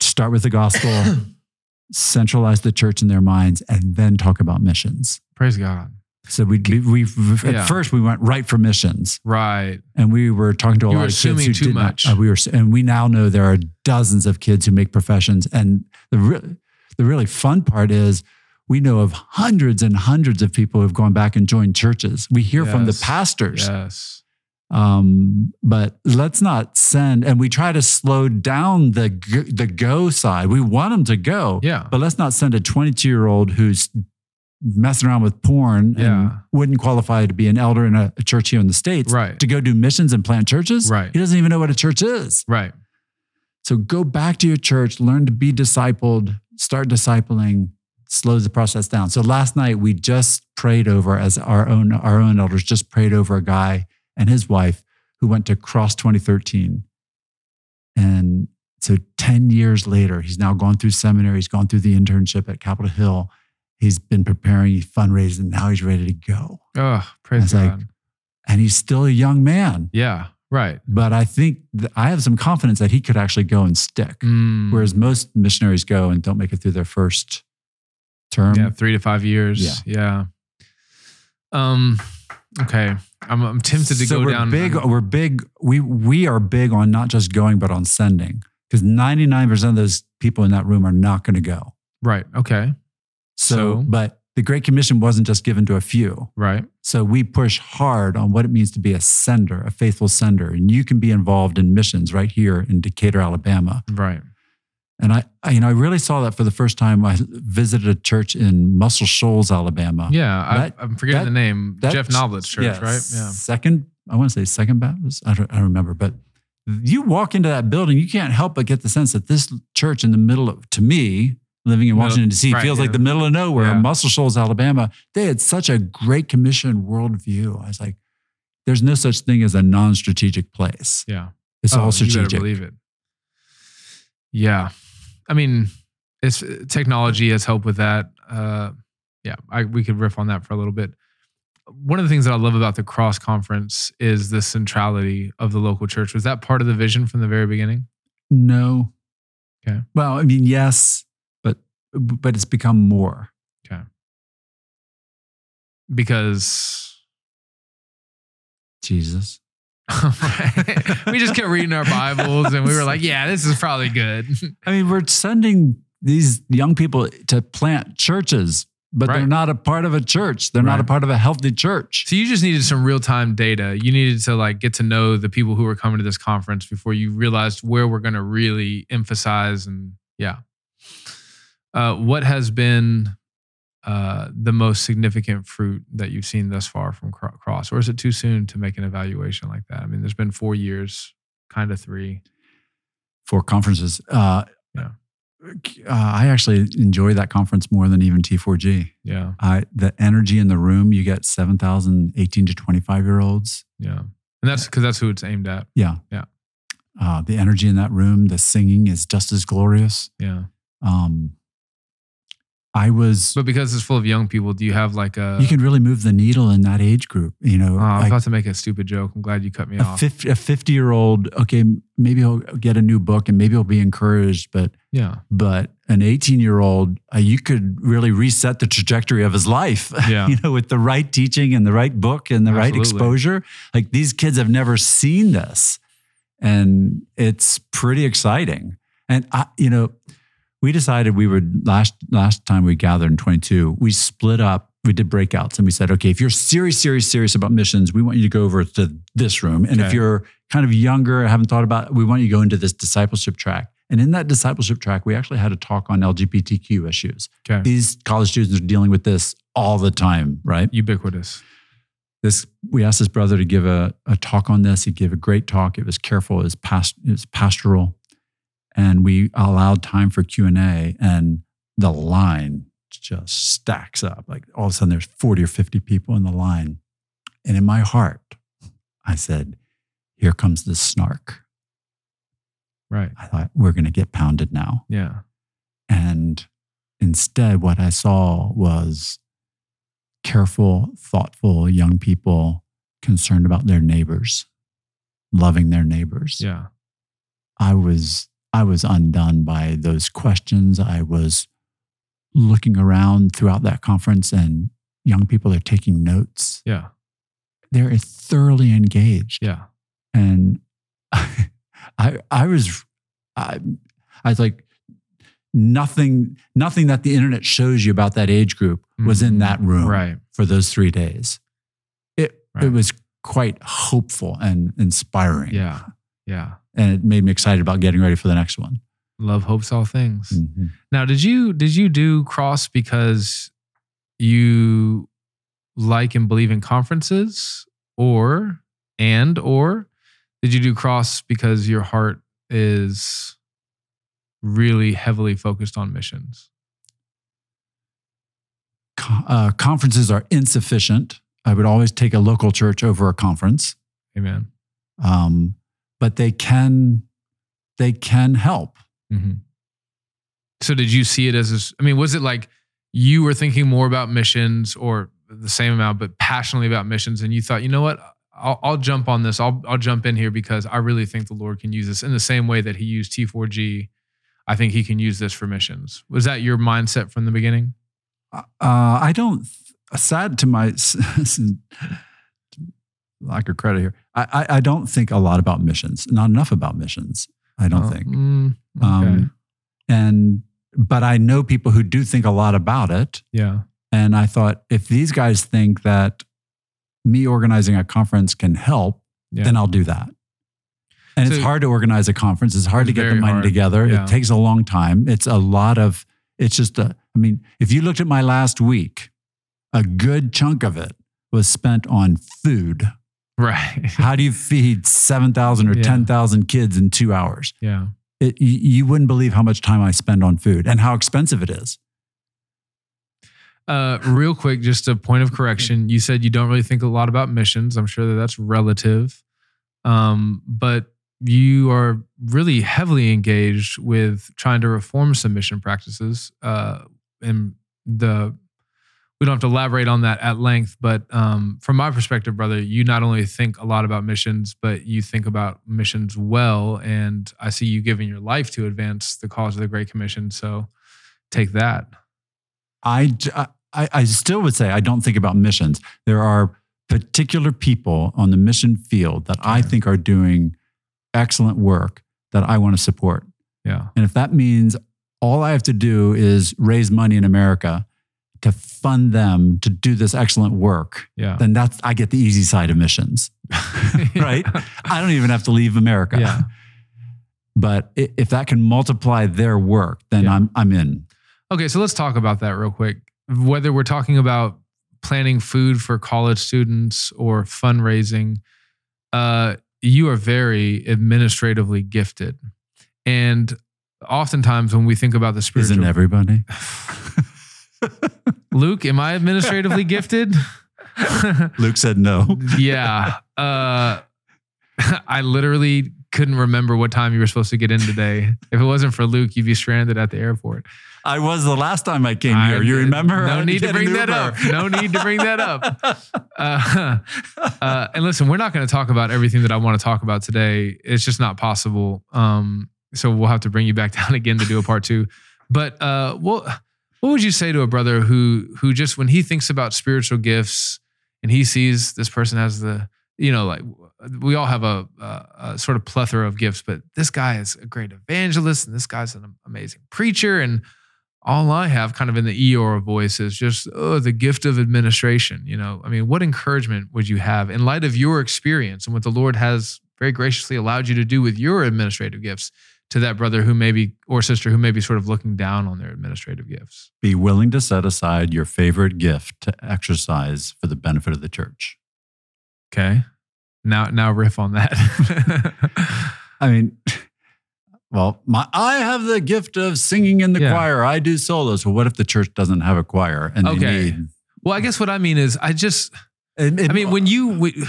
start with the gospel, centralize the church in their minds, and then talk about missions. Praise God. So we we, at Yeah. first we went right for missions, Right. and we were talking to a You lot of kids who too did much. Not, uh, we were, and we now know there are dozens of kids who make professions, and the re- the really fun part is we know of hundreds and hundreds of people who have gone back and joined churches. We hear from the pastors, Yes. um, but let's not send. And we try to slow down the the go side. We want them to go, Yeah. but let's not send a 22 year old who's messing around with porn and wouldn't qualify to be an elder in a, a church here in the states Right. to go do missions and plant churches. Right. He doesn't even know what a church is. Right. So go back to your church, learn to be discipled, start discipling, slows the process down. So last night we just prayed over as our own our own elders just prayed over a guy and his wife who went to Cross 2013. And so 10 years later, he's now gone through seminary, he's gone through the internship at Capitol Hill. He's been preparing, he's fundraising, and now he's ready to go. Oh, praise like- God. And he's still a young man. yeah. Right. But I think th- I have some confidence that he could actually go and stick. Mm. Whereas most missionaries go and don't make it through their first term. yeah, three to five years. Yeah. Um. Okay. I'm, I'm tempted to so go we're down. big. We're big. We we are big on not just going, but on sending. Because ninety nine percent of those people in that room are not going to go. Right. Okay. So, So? but the Great Commission wasn't just given to a few. Right. So we push hard on what it means to be a sender, a faithful sender, and you can be involved in missions right here in Decatur, Alabama. Right. And I, I you know, I really saw that for the first time. I visited a church in Muscle Shoals, Alabama. Yeah. That- I, I'm forgetting that- the name. that- Jeff Noblit's church. yeah, Right. Yeah. Second, I want to say Second Baptist. I don't, I don't remember, but you walk into that building, you can't help but get the sense that this church in the middle of, to me, living in Washington D.C., right, feels yeah. like the middle of nowhere. Yeah. Muscle Shoals, Alabama. They had such a great commission worldview. I was like, there's no such thing as a non-strategic place. Yeah. It's Oh, all You strategic. better believe it. Yeah. I mean, it's technology has helped with that. Uh, yeah, I, we could riff on that for a little bit. One of the things that I love about the cross conference is the centrality of the local church. Was that part of the vision from the very beginning? No. Okay. Well, I mean, yes, but it's become more. Okay. Because Jesus. we just kept reading our Bibles and we were like, yeah, this is probably good. I mean, we're sending these young people to plant churches, but they're not a part of a church. They're not a part of a healthy church. So you just needed some real time data. You needed to like get to know the people who were coming to this conference before you realized where we're going to really emphasize and yeah. Uh, what has been uh, the most significant fruit that you've seen thus far from Cross, or is it too soon to make an evaluation like that? I mean, there's been four years, kind of three. four conferences. Uh, Yeah. uh, I actually enjoy that conference more than even T4G. Yeah, I, the energy in the room, you get 7,000 18 to 25 year olds. yeah, And that's because that's who it's aimed at. Yeah. Yeah. Uh, the energy in that room, the singing is just as glorious. Yeah. Um, I was, But because it's full of young people, do you have like a? you can really move the needle in that age group. You know, Oh, I was like about to make a stupid joke. I'm glad you cut me a, off. 50, a 50 year old, okay, maybe he'll get a new book and maybe he'll be encouraged, but yeah. but an 18 year old, uh, you could really reset the trajectory of his life. Yeah. you know, with the right teaching and the right book and the right exposure. Like these kids have never seen this. And it's pretty exciting. And I, you know, we decided we would last last time we gathered in 22, we split up, we did breakouts and we said, okay, if you're serious, serious, serious about missions, we want you to go over to this room. And if you're kind of younger, haven't thought about it, we want you to go into this discipleship track. And in that discipleship track, we actually had a talk on LGBTQ issues. Okay. These college students are dealing with this all the time, right? Ubiquitous. This we asked this brother to give a, a talk on this. He gave a great talk. It was careful, it was past it was pastoral. And we allowed time for Q&A and the line just stacks up. Like all of a sudden there's 40 or 50 people in the line. And in my heart, I said, here comes the snark. Right. I thought, we're going to get pounded now. Yeah. And instead, what I saw was careful, thoughtful young people concerned about their neighbors, loving their neighbors. Yeah. I was I was undone by those questions. I was looking around throughout that conference and young people are taking notes. Yeah. They're thoroughly engaged. Yeah. And I I was I, I was like nothing nothing that the internet shows you about that age group was in Mhm. that room Right. for those three days. It Right. it was quite hopeful and inspiring. Yeah. Yeah. And it made me excited about getting ready for the next one. Love hopes all things. Mhm. Now, did you did you do cross because you like and believe in conferences, or and or did you do cross because your heart is really heavily focused on missions? Uh, conferences are insufficient. I would always take a local church over a conference, Amen. um, but they can they can help. hmm So, did you see it as? A, I mean, was it like you were thinking more about missions, or the same amount, but passionately about missions, and you thought, you know what? I'll, I'll jump on this. I'll I'll jump in here because I really think the Lord can use this in the same way that He used T4G. I think He can use this for missions. Was that your mindset from the beginning? Uh, I don't. Sad to my lack of credit here. I, I I don't think a lot about missions. Not enough about missions. I don't Oh, think. mm, okay. Um, and but I know people who do think a lot about it. yeah. And I thought if these guys think that me organizing a conference can help, Yeah. then I'll do that. And it's hard to organize a conference. It's hard It's to get the money hard. together. Yeah. It takes a long time. It's a lot of, it's just a, I mean, if you looked at my last week, a good chunk of it was spent on food. Right. How do you feed 7,000 or Yeah. 10,000 kids in two hours? yeah. It, you, you wouldn't believe how much time I spend on food and how expensive it is. Uh, real quick, just a point of correction. You said you don't really think a lot about missions. I'm sure that that's relative, um, but you are really heavily engaged with trying to reform some mission practices. Uh, and the we don't have to elaborate on that at length, but um, from my perspective, brother, you not only think a lot about missions, but you think about missions well. And I see you giving your life to advance the cause of the Great Commission. So take that. I I still would say I don't think about missions. There are particular people on the mission field that I think are doing excellent work that I want to support. Yeah. And if that means all I have to do is raise money in America to fund them to do this excellent work, Yeah. then that's I get the easy side of missions. Right? I don't even have to leave America. Yeah. But if that can multiply their work, then Yeah. I'm I'm in. Okay, so let's talk about that real quick. Whether we're talking about planning food for college students or fundraising, uh, you are very administratively gifted. And oftentimes when we think about the spiritual Isn't everybody? Luke, am I administratively gifted? Luke said no. yeah. Uh, I literally couldn't remember what time you were supposed to get in today. if it wasn't for Luke, you'd be stranded at the airport. I was the last time I came I- here. You remember? No need to bring that up. No need to bring that up. Uh, uh, and listen, we're not going to talk about everything that I want to talk about today. It's just not possible. Um, so we'll have to bring you back down again to do a part two. But uh, what what would you say to a brother who who just when he thinks about spiritual gifts and he sees this person has the you know like we all have a, a, a sort of plethora of gifts, but this guy is a great evangelist and this guy's an amazing preacher and all I have kind of in the Eeyore voice is just oh the gift of administration. You know, I mean, what encouragement would you have in light of your experience and what the Lord has very graciously allowed you to do with your administrative gifts to that brother who maybe or sister who may be sort of looking down on their administrative gifts? Be willing to set aside your favorite gift to exercise for the benefit of the church. Okay, now now riff on that. I mean, well, my I have the gift of singing in the Yeah. choir. I do solos. Well, what if the church doesn't have a choir and Okay. they need? well, I guess what I mean is I just It- it- I mean, when you we-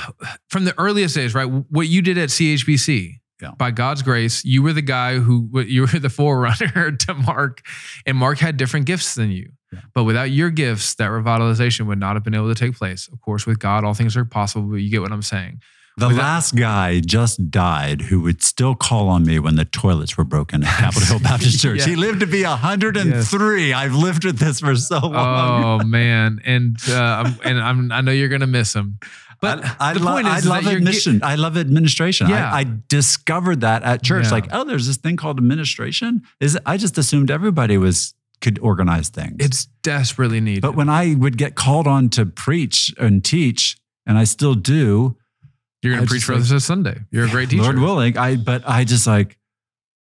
from the earliest days, right? What you did at CHBC, Yeah. by God's grace, you were the guy who you were the forerunner to Mark, and Mark had different gifts than you. Yeah. But without your gifts, that revitalization would not have been able to take place. Of course, with God, all things are possible. But you get what I'm saying. the without- last guy just died who would still call on me when the toilets were broken at Capitol Hill Baptist Church. Yeah. He lived to be 103. I've lived with this for so long. Oh man, and uh, and I'm, I know you're gonna miss him. But I, I, the lo- point is I love you're gi- I love administration. Yeah. I, I discovered that at church. Yeah. Like, oh, there's this thing called administration. Is I just assumed everybody was could organize things. It's desperately needed. but when I would get called on to preach and teach, and I still do, you're gonna I preach for like- us this Sunday. You're a great teacher. Lord willing. I but I just like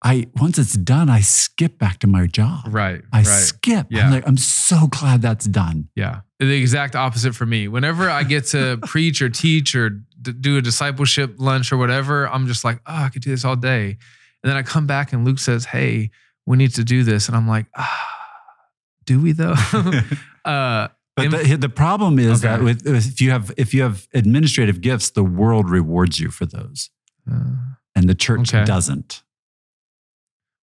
I once it's done, I skip back to my job. Right. I right. skip. Yeah. I'm like, I'm so glad that's done. Yeah. The exact opposite for me. Whenever I get to preach or teach or d- do a discipleship lunch or whatever, I'm just like, oh, I could do this all day. And then I come back and Luke says, hey, we need to do this. And I'm like, ah, do we though? uh, But the, the problem is Okay. that with, if you have if you have administrative gifts, the world rewards you for those, uh, and the church Okay. doesn't.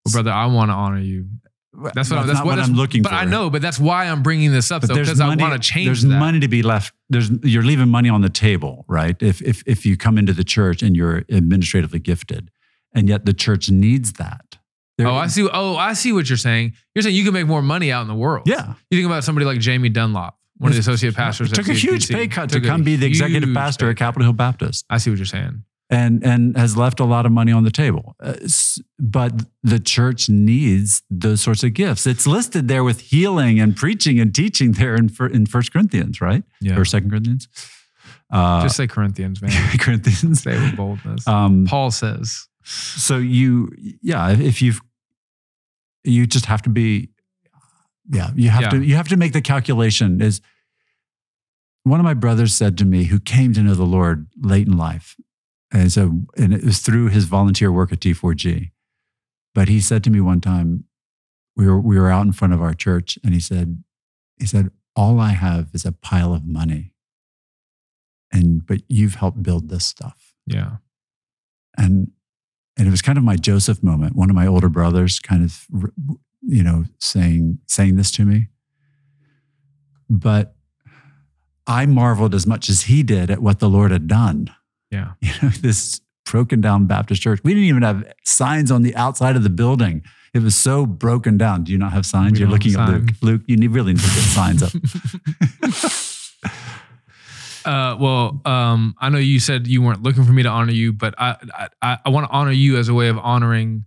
Well, brother, I want to honor you. That's what, that's not what, what I'm looking but for. But I know, but that's why I'm bringing this up But though, because I want to change There's that. money to be left. There's you're leaving money on the table, right? If if if you come into the church and you're administratively gifted, and yet the church needs that. There- Oh, I see. Oh, I see what you're saying. You're saying you can make more money out in the world. Yeah, You think about somebody like Jamie Dunlop, one of the associate pastors. at took a huge pay cut to come be the executive pastor at Capitol Hill Baptist. I see what you're saying. And and has left a lot of money on the table. Uh, but the church needs those sorts of gifts. It's listed there with healing and preaching and teaching there in in First Corinthians, right? Yeah. Or Second Corinthians. Uh, Just say Corinthians, man. Corinthians. say it with boldness. Um, Paul says, so you, yeah, if you've, you just have to be, yeah, you have Yeah. to you have to make the calculation. Is one of my brothers said to me, who came to know the Lord late in life, and so and it was through his volunteer work at T4G. But he said to me one time, we were we were out in front of our church, and he said, he said, all I have is a pile of money, and but you've helped build this stuff yeah, and and it was kind of my Joseph moment. One of my older brothers, kind of, you know, saying saying this to me. But I marveled as much as he did at what the Lord had done. Yeah. You know, this broken down Baptist church. We didn't even have signs on the outside of the building. It was so broken down. Do you not have signs? We You're looking at Luke. Luke, you need, really need to get signs up. Uh, well, um, I know you said you weren't looking for me to honor you, but I, I, I want to honor you as a way of honoring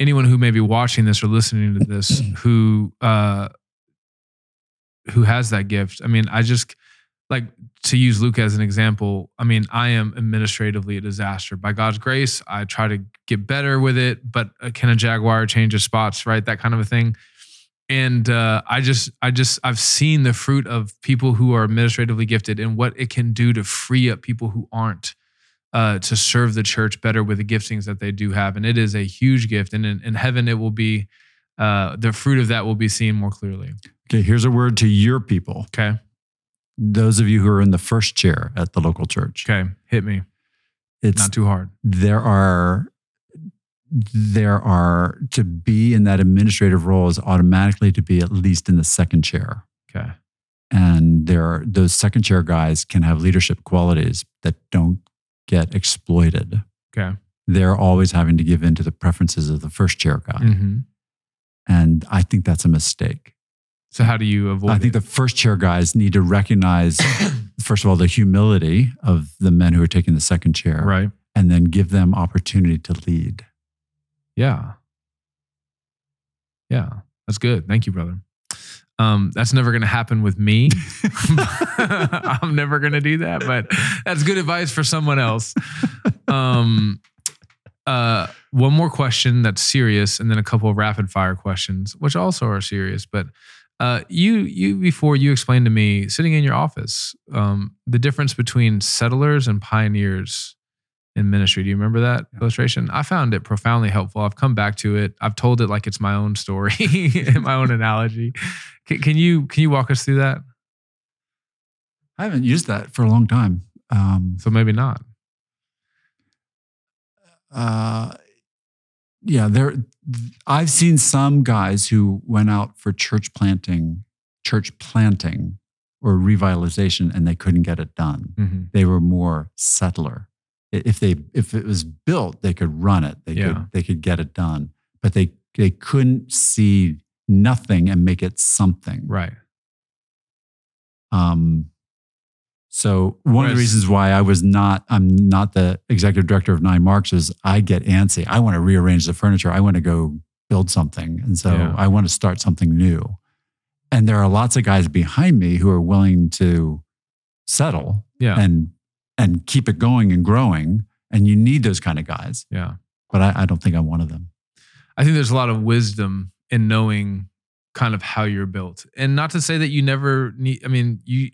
anyone who may be watching this or listening to this who, uh, who has that gift. I mean, I just like to use Luke as an example. I mean, I am administratively a disaster. By God's grace, I try to get better with it, but uh, can a Jaguar change his spots, right? That kind of a thing. And uh, I just, I just, I've seen the fruit of people who are administratively gifted and what it can do to free up people who aren't uh, to serve the church better with the giftings that they do have. And it is a huge gift. And in, in heaven, it will be, uh, the fruit of that will be seen more clearly. okay, here's a word to your people. Okay. Those of you who are in the first chair at the local church. Okay. Hit me. it's Not too hard. there are there are to be in that administrative role is automatically to be at least in the second chair Okay. and there are those second chair guys can have leadership qualities that don't get exploited Okay. they're always having to give in to the preferences of the first chair guy hmm and i think that's a mistake So how do you avoid? i think it? the first chair guys need to recognize first of all the humility of the men who are taking the second chair right. and then give them opportunity to lead Yeah. Yeah. That's good. Thank you, brother. Um, that's never going to happen with me. I'm never going to do that, but that's good advice for someone else. Um, uh, one more question that's serious, and then a couple of rapid fire questions, which also are serious. But uh, you, you before you explained to me sitting in your office um, the difference between settlers and pioneers in ministry. Do you remember that illustration? I found it profoundly helpful. I've come back to it. I've told it like it's my own story, and my own analogy. Can, can you can you walk us through that? i haven't used that for a long time um, So maybe not. uh, yeah, there. I've seen some guys who went out for church planting, church planting, or revitalization, and they couldn't get it done. hmm They were more settler. If they if it was built, they could run it. They Yeah. could they could get it done, but they they couldn't see nothing and make it something. Right. Um, so one of the reasons why I was not, I'm not the executive director of 9Marks is I get antsy. I want to rearrange the furniture. I want to go build something. And so Yeah. I want to start something new. And there are lots of guys behind me who are willing to settle Yeah. and and keep it going and growing. And you need those kind of guys. yeah. But I, I don't think I'm one of them. I think there's a lot of wisdom in knowing kind of how you're built, and not to say that you never need. I mean, you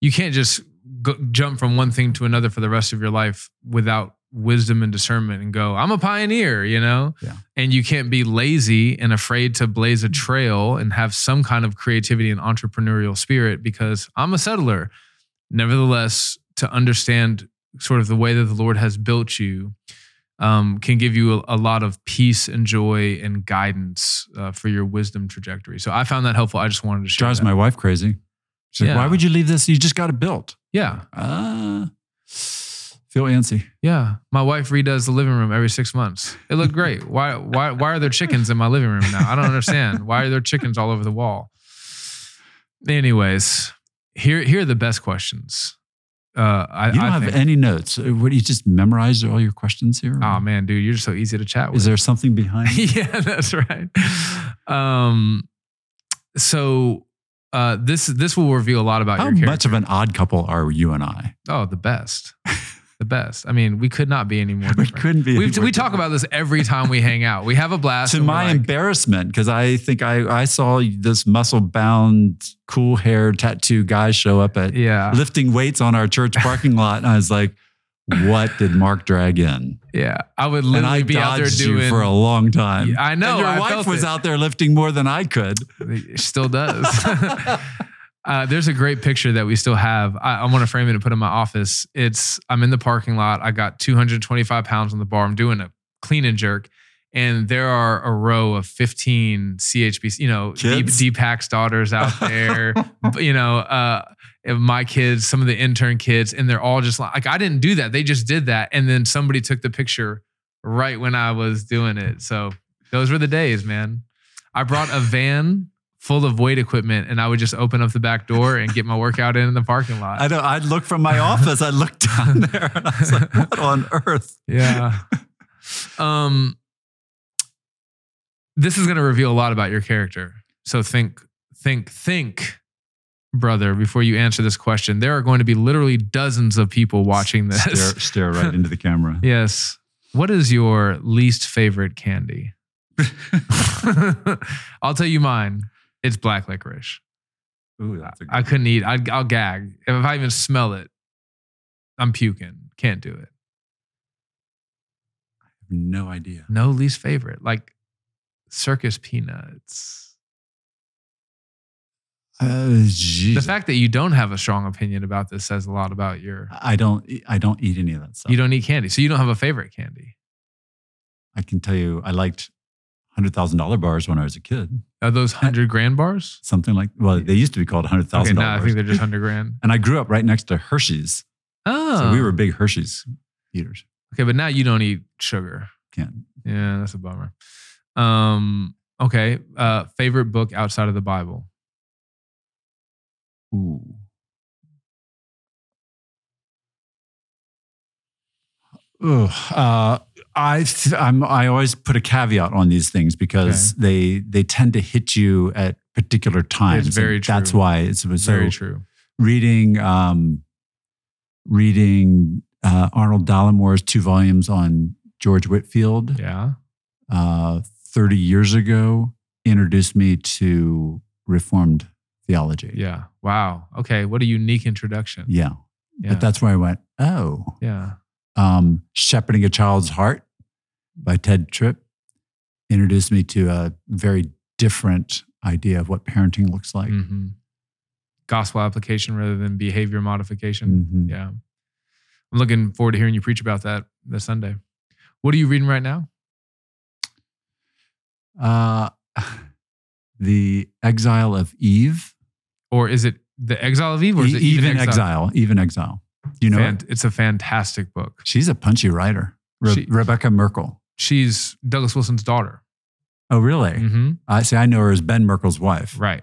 you can't just go, jump from one thing to another for the rest of your life without wisdom and discernment and go i'm a pioneer you know Yeah. and you can't be lazy and afraid to blaze a trail and have some kind of creativity and entrepreneurial spirit because i'm a settler nevertheless to understand sort of the way that the lord has built you um, can give you a, a lot of peace and joy and guidance uh, for your wisdom trajectory. So I found that helpful. I just wanted to share. Drives that. my wife crazy. She's like, why would you leave this? You just got it built. Yeah, Uh, feel antsy. yeah. My wife redoes the living room every six months. It looked great. Why? Why? Why are there chickens in my living room now? I don't understand. Why are there chickens all over the wall? Anyways, here here are the best questions. Uh, I, You don't I have think, any notes. Uh, What do you just memorize all your questions here? Oh man, dude, you're so easy to chat with. Is there something behind? yeah, that's right. Um, so uh, this this will reveal a lot about How your character. much of an odd couple are you and I? oh, the best, the best. I mean, we could not be any more We couldn't be. We we talk about this every time we hang out. We have a blast. to my like, embarrassment because I think I I saw this muscle bound, cool hair tattoo guy show up at yeah, lifting weights on our church parking lot, and I was like, "What did Mark drag in?" yeah. I would And literally I be out there doing. you for a long time. I know, And your I wife was it. out there lifting more than I could. It still does. uh, there's a great picture that we still have. I, I want to frame it and put it in my office. It's I'm in the parking lot. I got 225 pounds on the bar. I'm doing a clean and jerk, and there are a row of 15 CHBC, you know, Deep, Kids? Deepak's daughters out there. You know, uh, and my kids, some of the intern kids, and they're all just like, like, I didn't do that. They just did that, and then somebody took the picture right when I was doing it. So those were the days, man. I brought a van full of weight equipment and I would just open up the back door and get my workout in in the parking lot. I don't. I'd look from my office. I looked down there, and I was like, "What on earth?" yeah. Um this is going to reveal a lot about your character. So think think think brother before you answer this question. There are going to be literally dozens of people watching this. Stare, stare right into the camera. Yes. What is your least favorite candy? I'll tell you mine. It's black licorice. Ooh, that's a good I couldn't eat. I'd, I'll gag. If I even smell it, I'm puking. Can't do it. I have no idea. No least favorite. Like circus peanuts. Uh, The fact that you don't have a strong opinion about this says a lot about your. I don't. I don't eat any of that stuff. You don't eat candy, so you don't have a favorite candy. I can tell you, I liked hundred thousand dollar bars when I was a kid. Are those hundred grand bars? Something like well, they used to be called hundred thousand. Okay, now I think they're just hundred grand. and I grew up right next to Hershey's, Oh, so we were big Hershey's eaters. okay, but now you don't eat sugar. Can't. Yeah, that's a bummer. Um, okay, uh, favorite book outside of the Bible. Ooh. Ugh, uh, I th- I'm, I always put a caveat on these things because they they tend to hit you at particular times. very and That's why it's Very true. reading um, reading uh, Arnold Dallimore's two volumes on George Whitefield Yeah. uh, 30 years ago introduced me to Reformed theology. Yeah. Wow. Okay. What a unique introduction. Yeah. Yeah. But that's where I went, oh, yeah. um, Shepherding a Child's Heart by Tedd Tripp introduced me to a very different idea of what parenting looks like. hmm Gospel application rather than behavior modification. Mhm. Yeah. I'm looking forward to hearing you preach about that this Sunday. What are you reading right now? Uh, the Exile of Eve. Or is it The Exile of Eve or is it E- even exile? Eve in Exile. You know? Fan- it? it's a fantastic book. She's a punchy writer. Re- She- Rebekah Merkle. She's Douglas Wilson's daughter. Oh, really? hmm I see. I know her as Ben Merkle's wife. Right.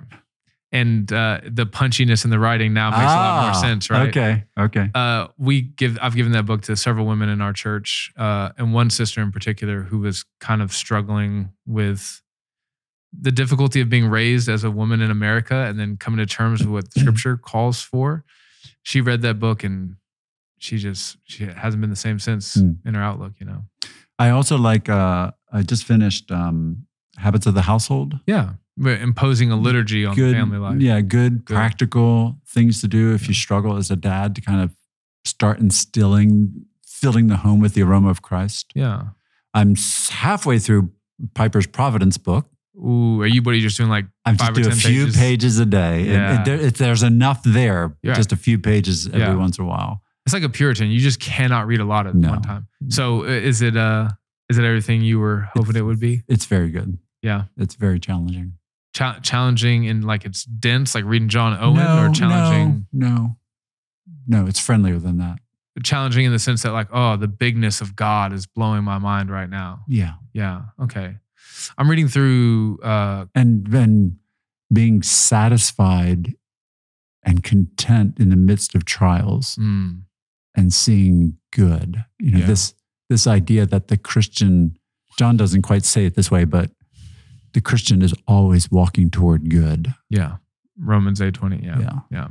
And uh, the punchiness in the writing now makes a lot more Ah, sense, right? Okay. Okay. uh, we give I've given that book to several women in our church, uh, and one sister in particular who was kind of struggling with the difficulty of being raised as a woman in America and then coming to terms with what Scripture calls for. She read that book and she just she hasn't been the same since Hmm. in her outlook. You know, I also like. Uh, I just finished um, Habits of the Household. yeah, We're imposing a liturgy on good family life. Yeah, good, Good. practical things to do if Yeah. you struggle as a dad to kind of start instilling, filling the home with the aroma of Christ. yeah. I'm halfway through Piper's Providence book. Ooh, are you? What are you just doing? Like I'm Five just or a few pages? pages, a day. Yeah. and there, if there's enough there, Yeah. just a few pages every Yeah. once in a while. it's like a Puritan. You just cannot read a lot at No. one time. So is it? Uh, is it everything you were hoping it would be? It's very good. Yeah. It's very challenging. Cha- challenging and like it's dense, like reading John Owen, or challenging, No, no, no, it's friendlier than that. challenging in the sense that like, oh, the bigness of God is blowing my mind right now. Yeah. Yeah. Okay. I'm reading through. uh and then being satisfied and content in the midst of trials mm, and seeing good you know Yeah. this this idea that the christian john doesn't quite say it this way but the christian is always walking toward good Yeah. Romans eight twenty. Yeah. yeah Yeah.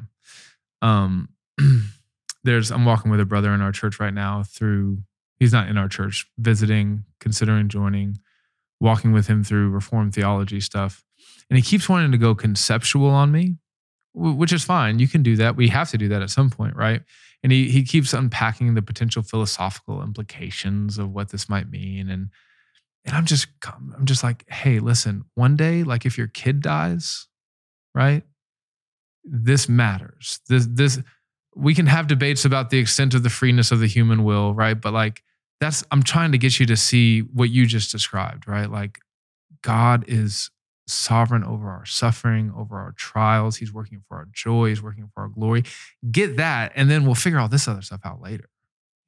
Um, there's I'm walking with a brother in our church right now through. He's not in our church, visiting, considering joining, walking with him through reform theology stuff, and he keeps wanting to go conceptual on me, which is fine. You can do that. We have to do that at some point, right? And he he keeps unpacking the potential philosophical implications of what this might mean, and and I'm just I'm just like, hey, listen, one day, like if your kid dies, right? This matters. This this we can have debates about the extent of the freeness of the human will, right? But like that's I'm trying to get you to see what you just described, right? Like God is sovereign over our suffering, over our trials. He's working for our joy, he's working for our glory. Get that and then we'll figure all this other stuff out later,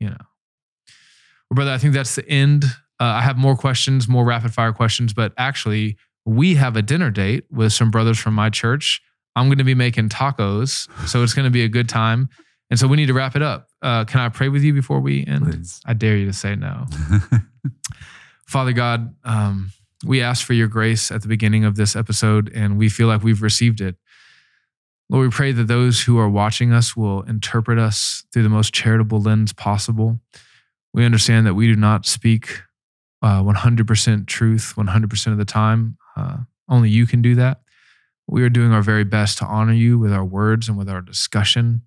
you know. Well, brother, I think that's the end. Uh, I have more questions, more rapid fire questions, but actually, we have a dinner date with some brothers from my church. I'm going to be making tacos, so it's going to be a good time. And so we need to wrap it up. Uh, can I pray with you before we end? please I dare you to say no. Father God, um, we ask for your grace at the beginning of this episode, and we feel like we've received it. Lord, we pray that those who are watching us will interpret us through the most charitable lens possible. We understand that we do not speak uh, 100% truth 100% of the time. Uh, only you can do that. We are doing our very best to honor you with our words and with our discussion.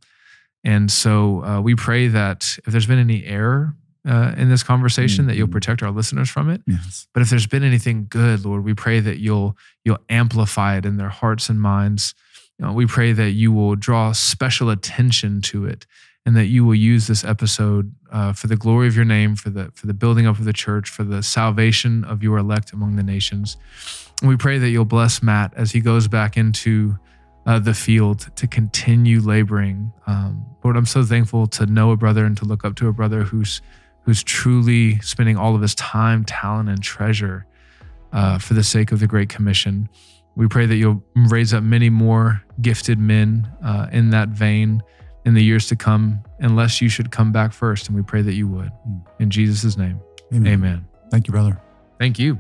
And so uh, we pray that if there's been any error uh, in this conversation, that you'll Mhm. protect our listeners from it. yes But if there's been anything good, Lord, we pray that you'll you'll amplify it in their hearts and minds, You know, we pray that you will draw special attention to it and that you will use this episode uh, for the glory of your name, for the for the building up of the church, for the salvation of your elect among the nations. And we pray that you'll bless Matt as he goes back into uh, the field to continue laboring. Um, Lord, I'm so thankful to know a brother and to look up to a brother who's who's truly spending all of his time, talent, and treasure uh, for the sake of the Great Commission. We pray that you'll raise up many more gifted men uh, in that vein in the years to come, unless you should come back first. And we pray that you would. In Jesus' name, Amen. amen. Thank you, brother. Thank you.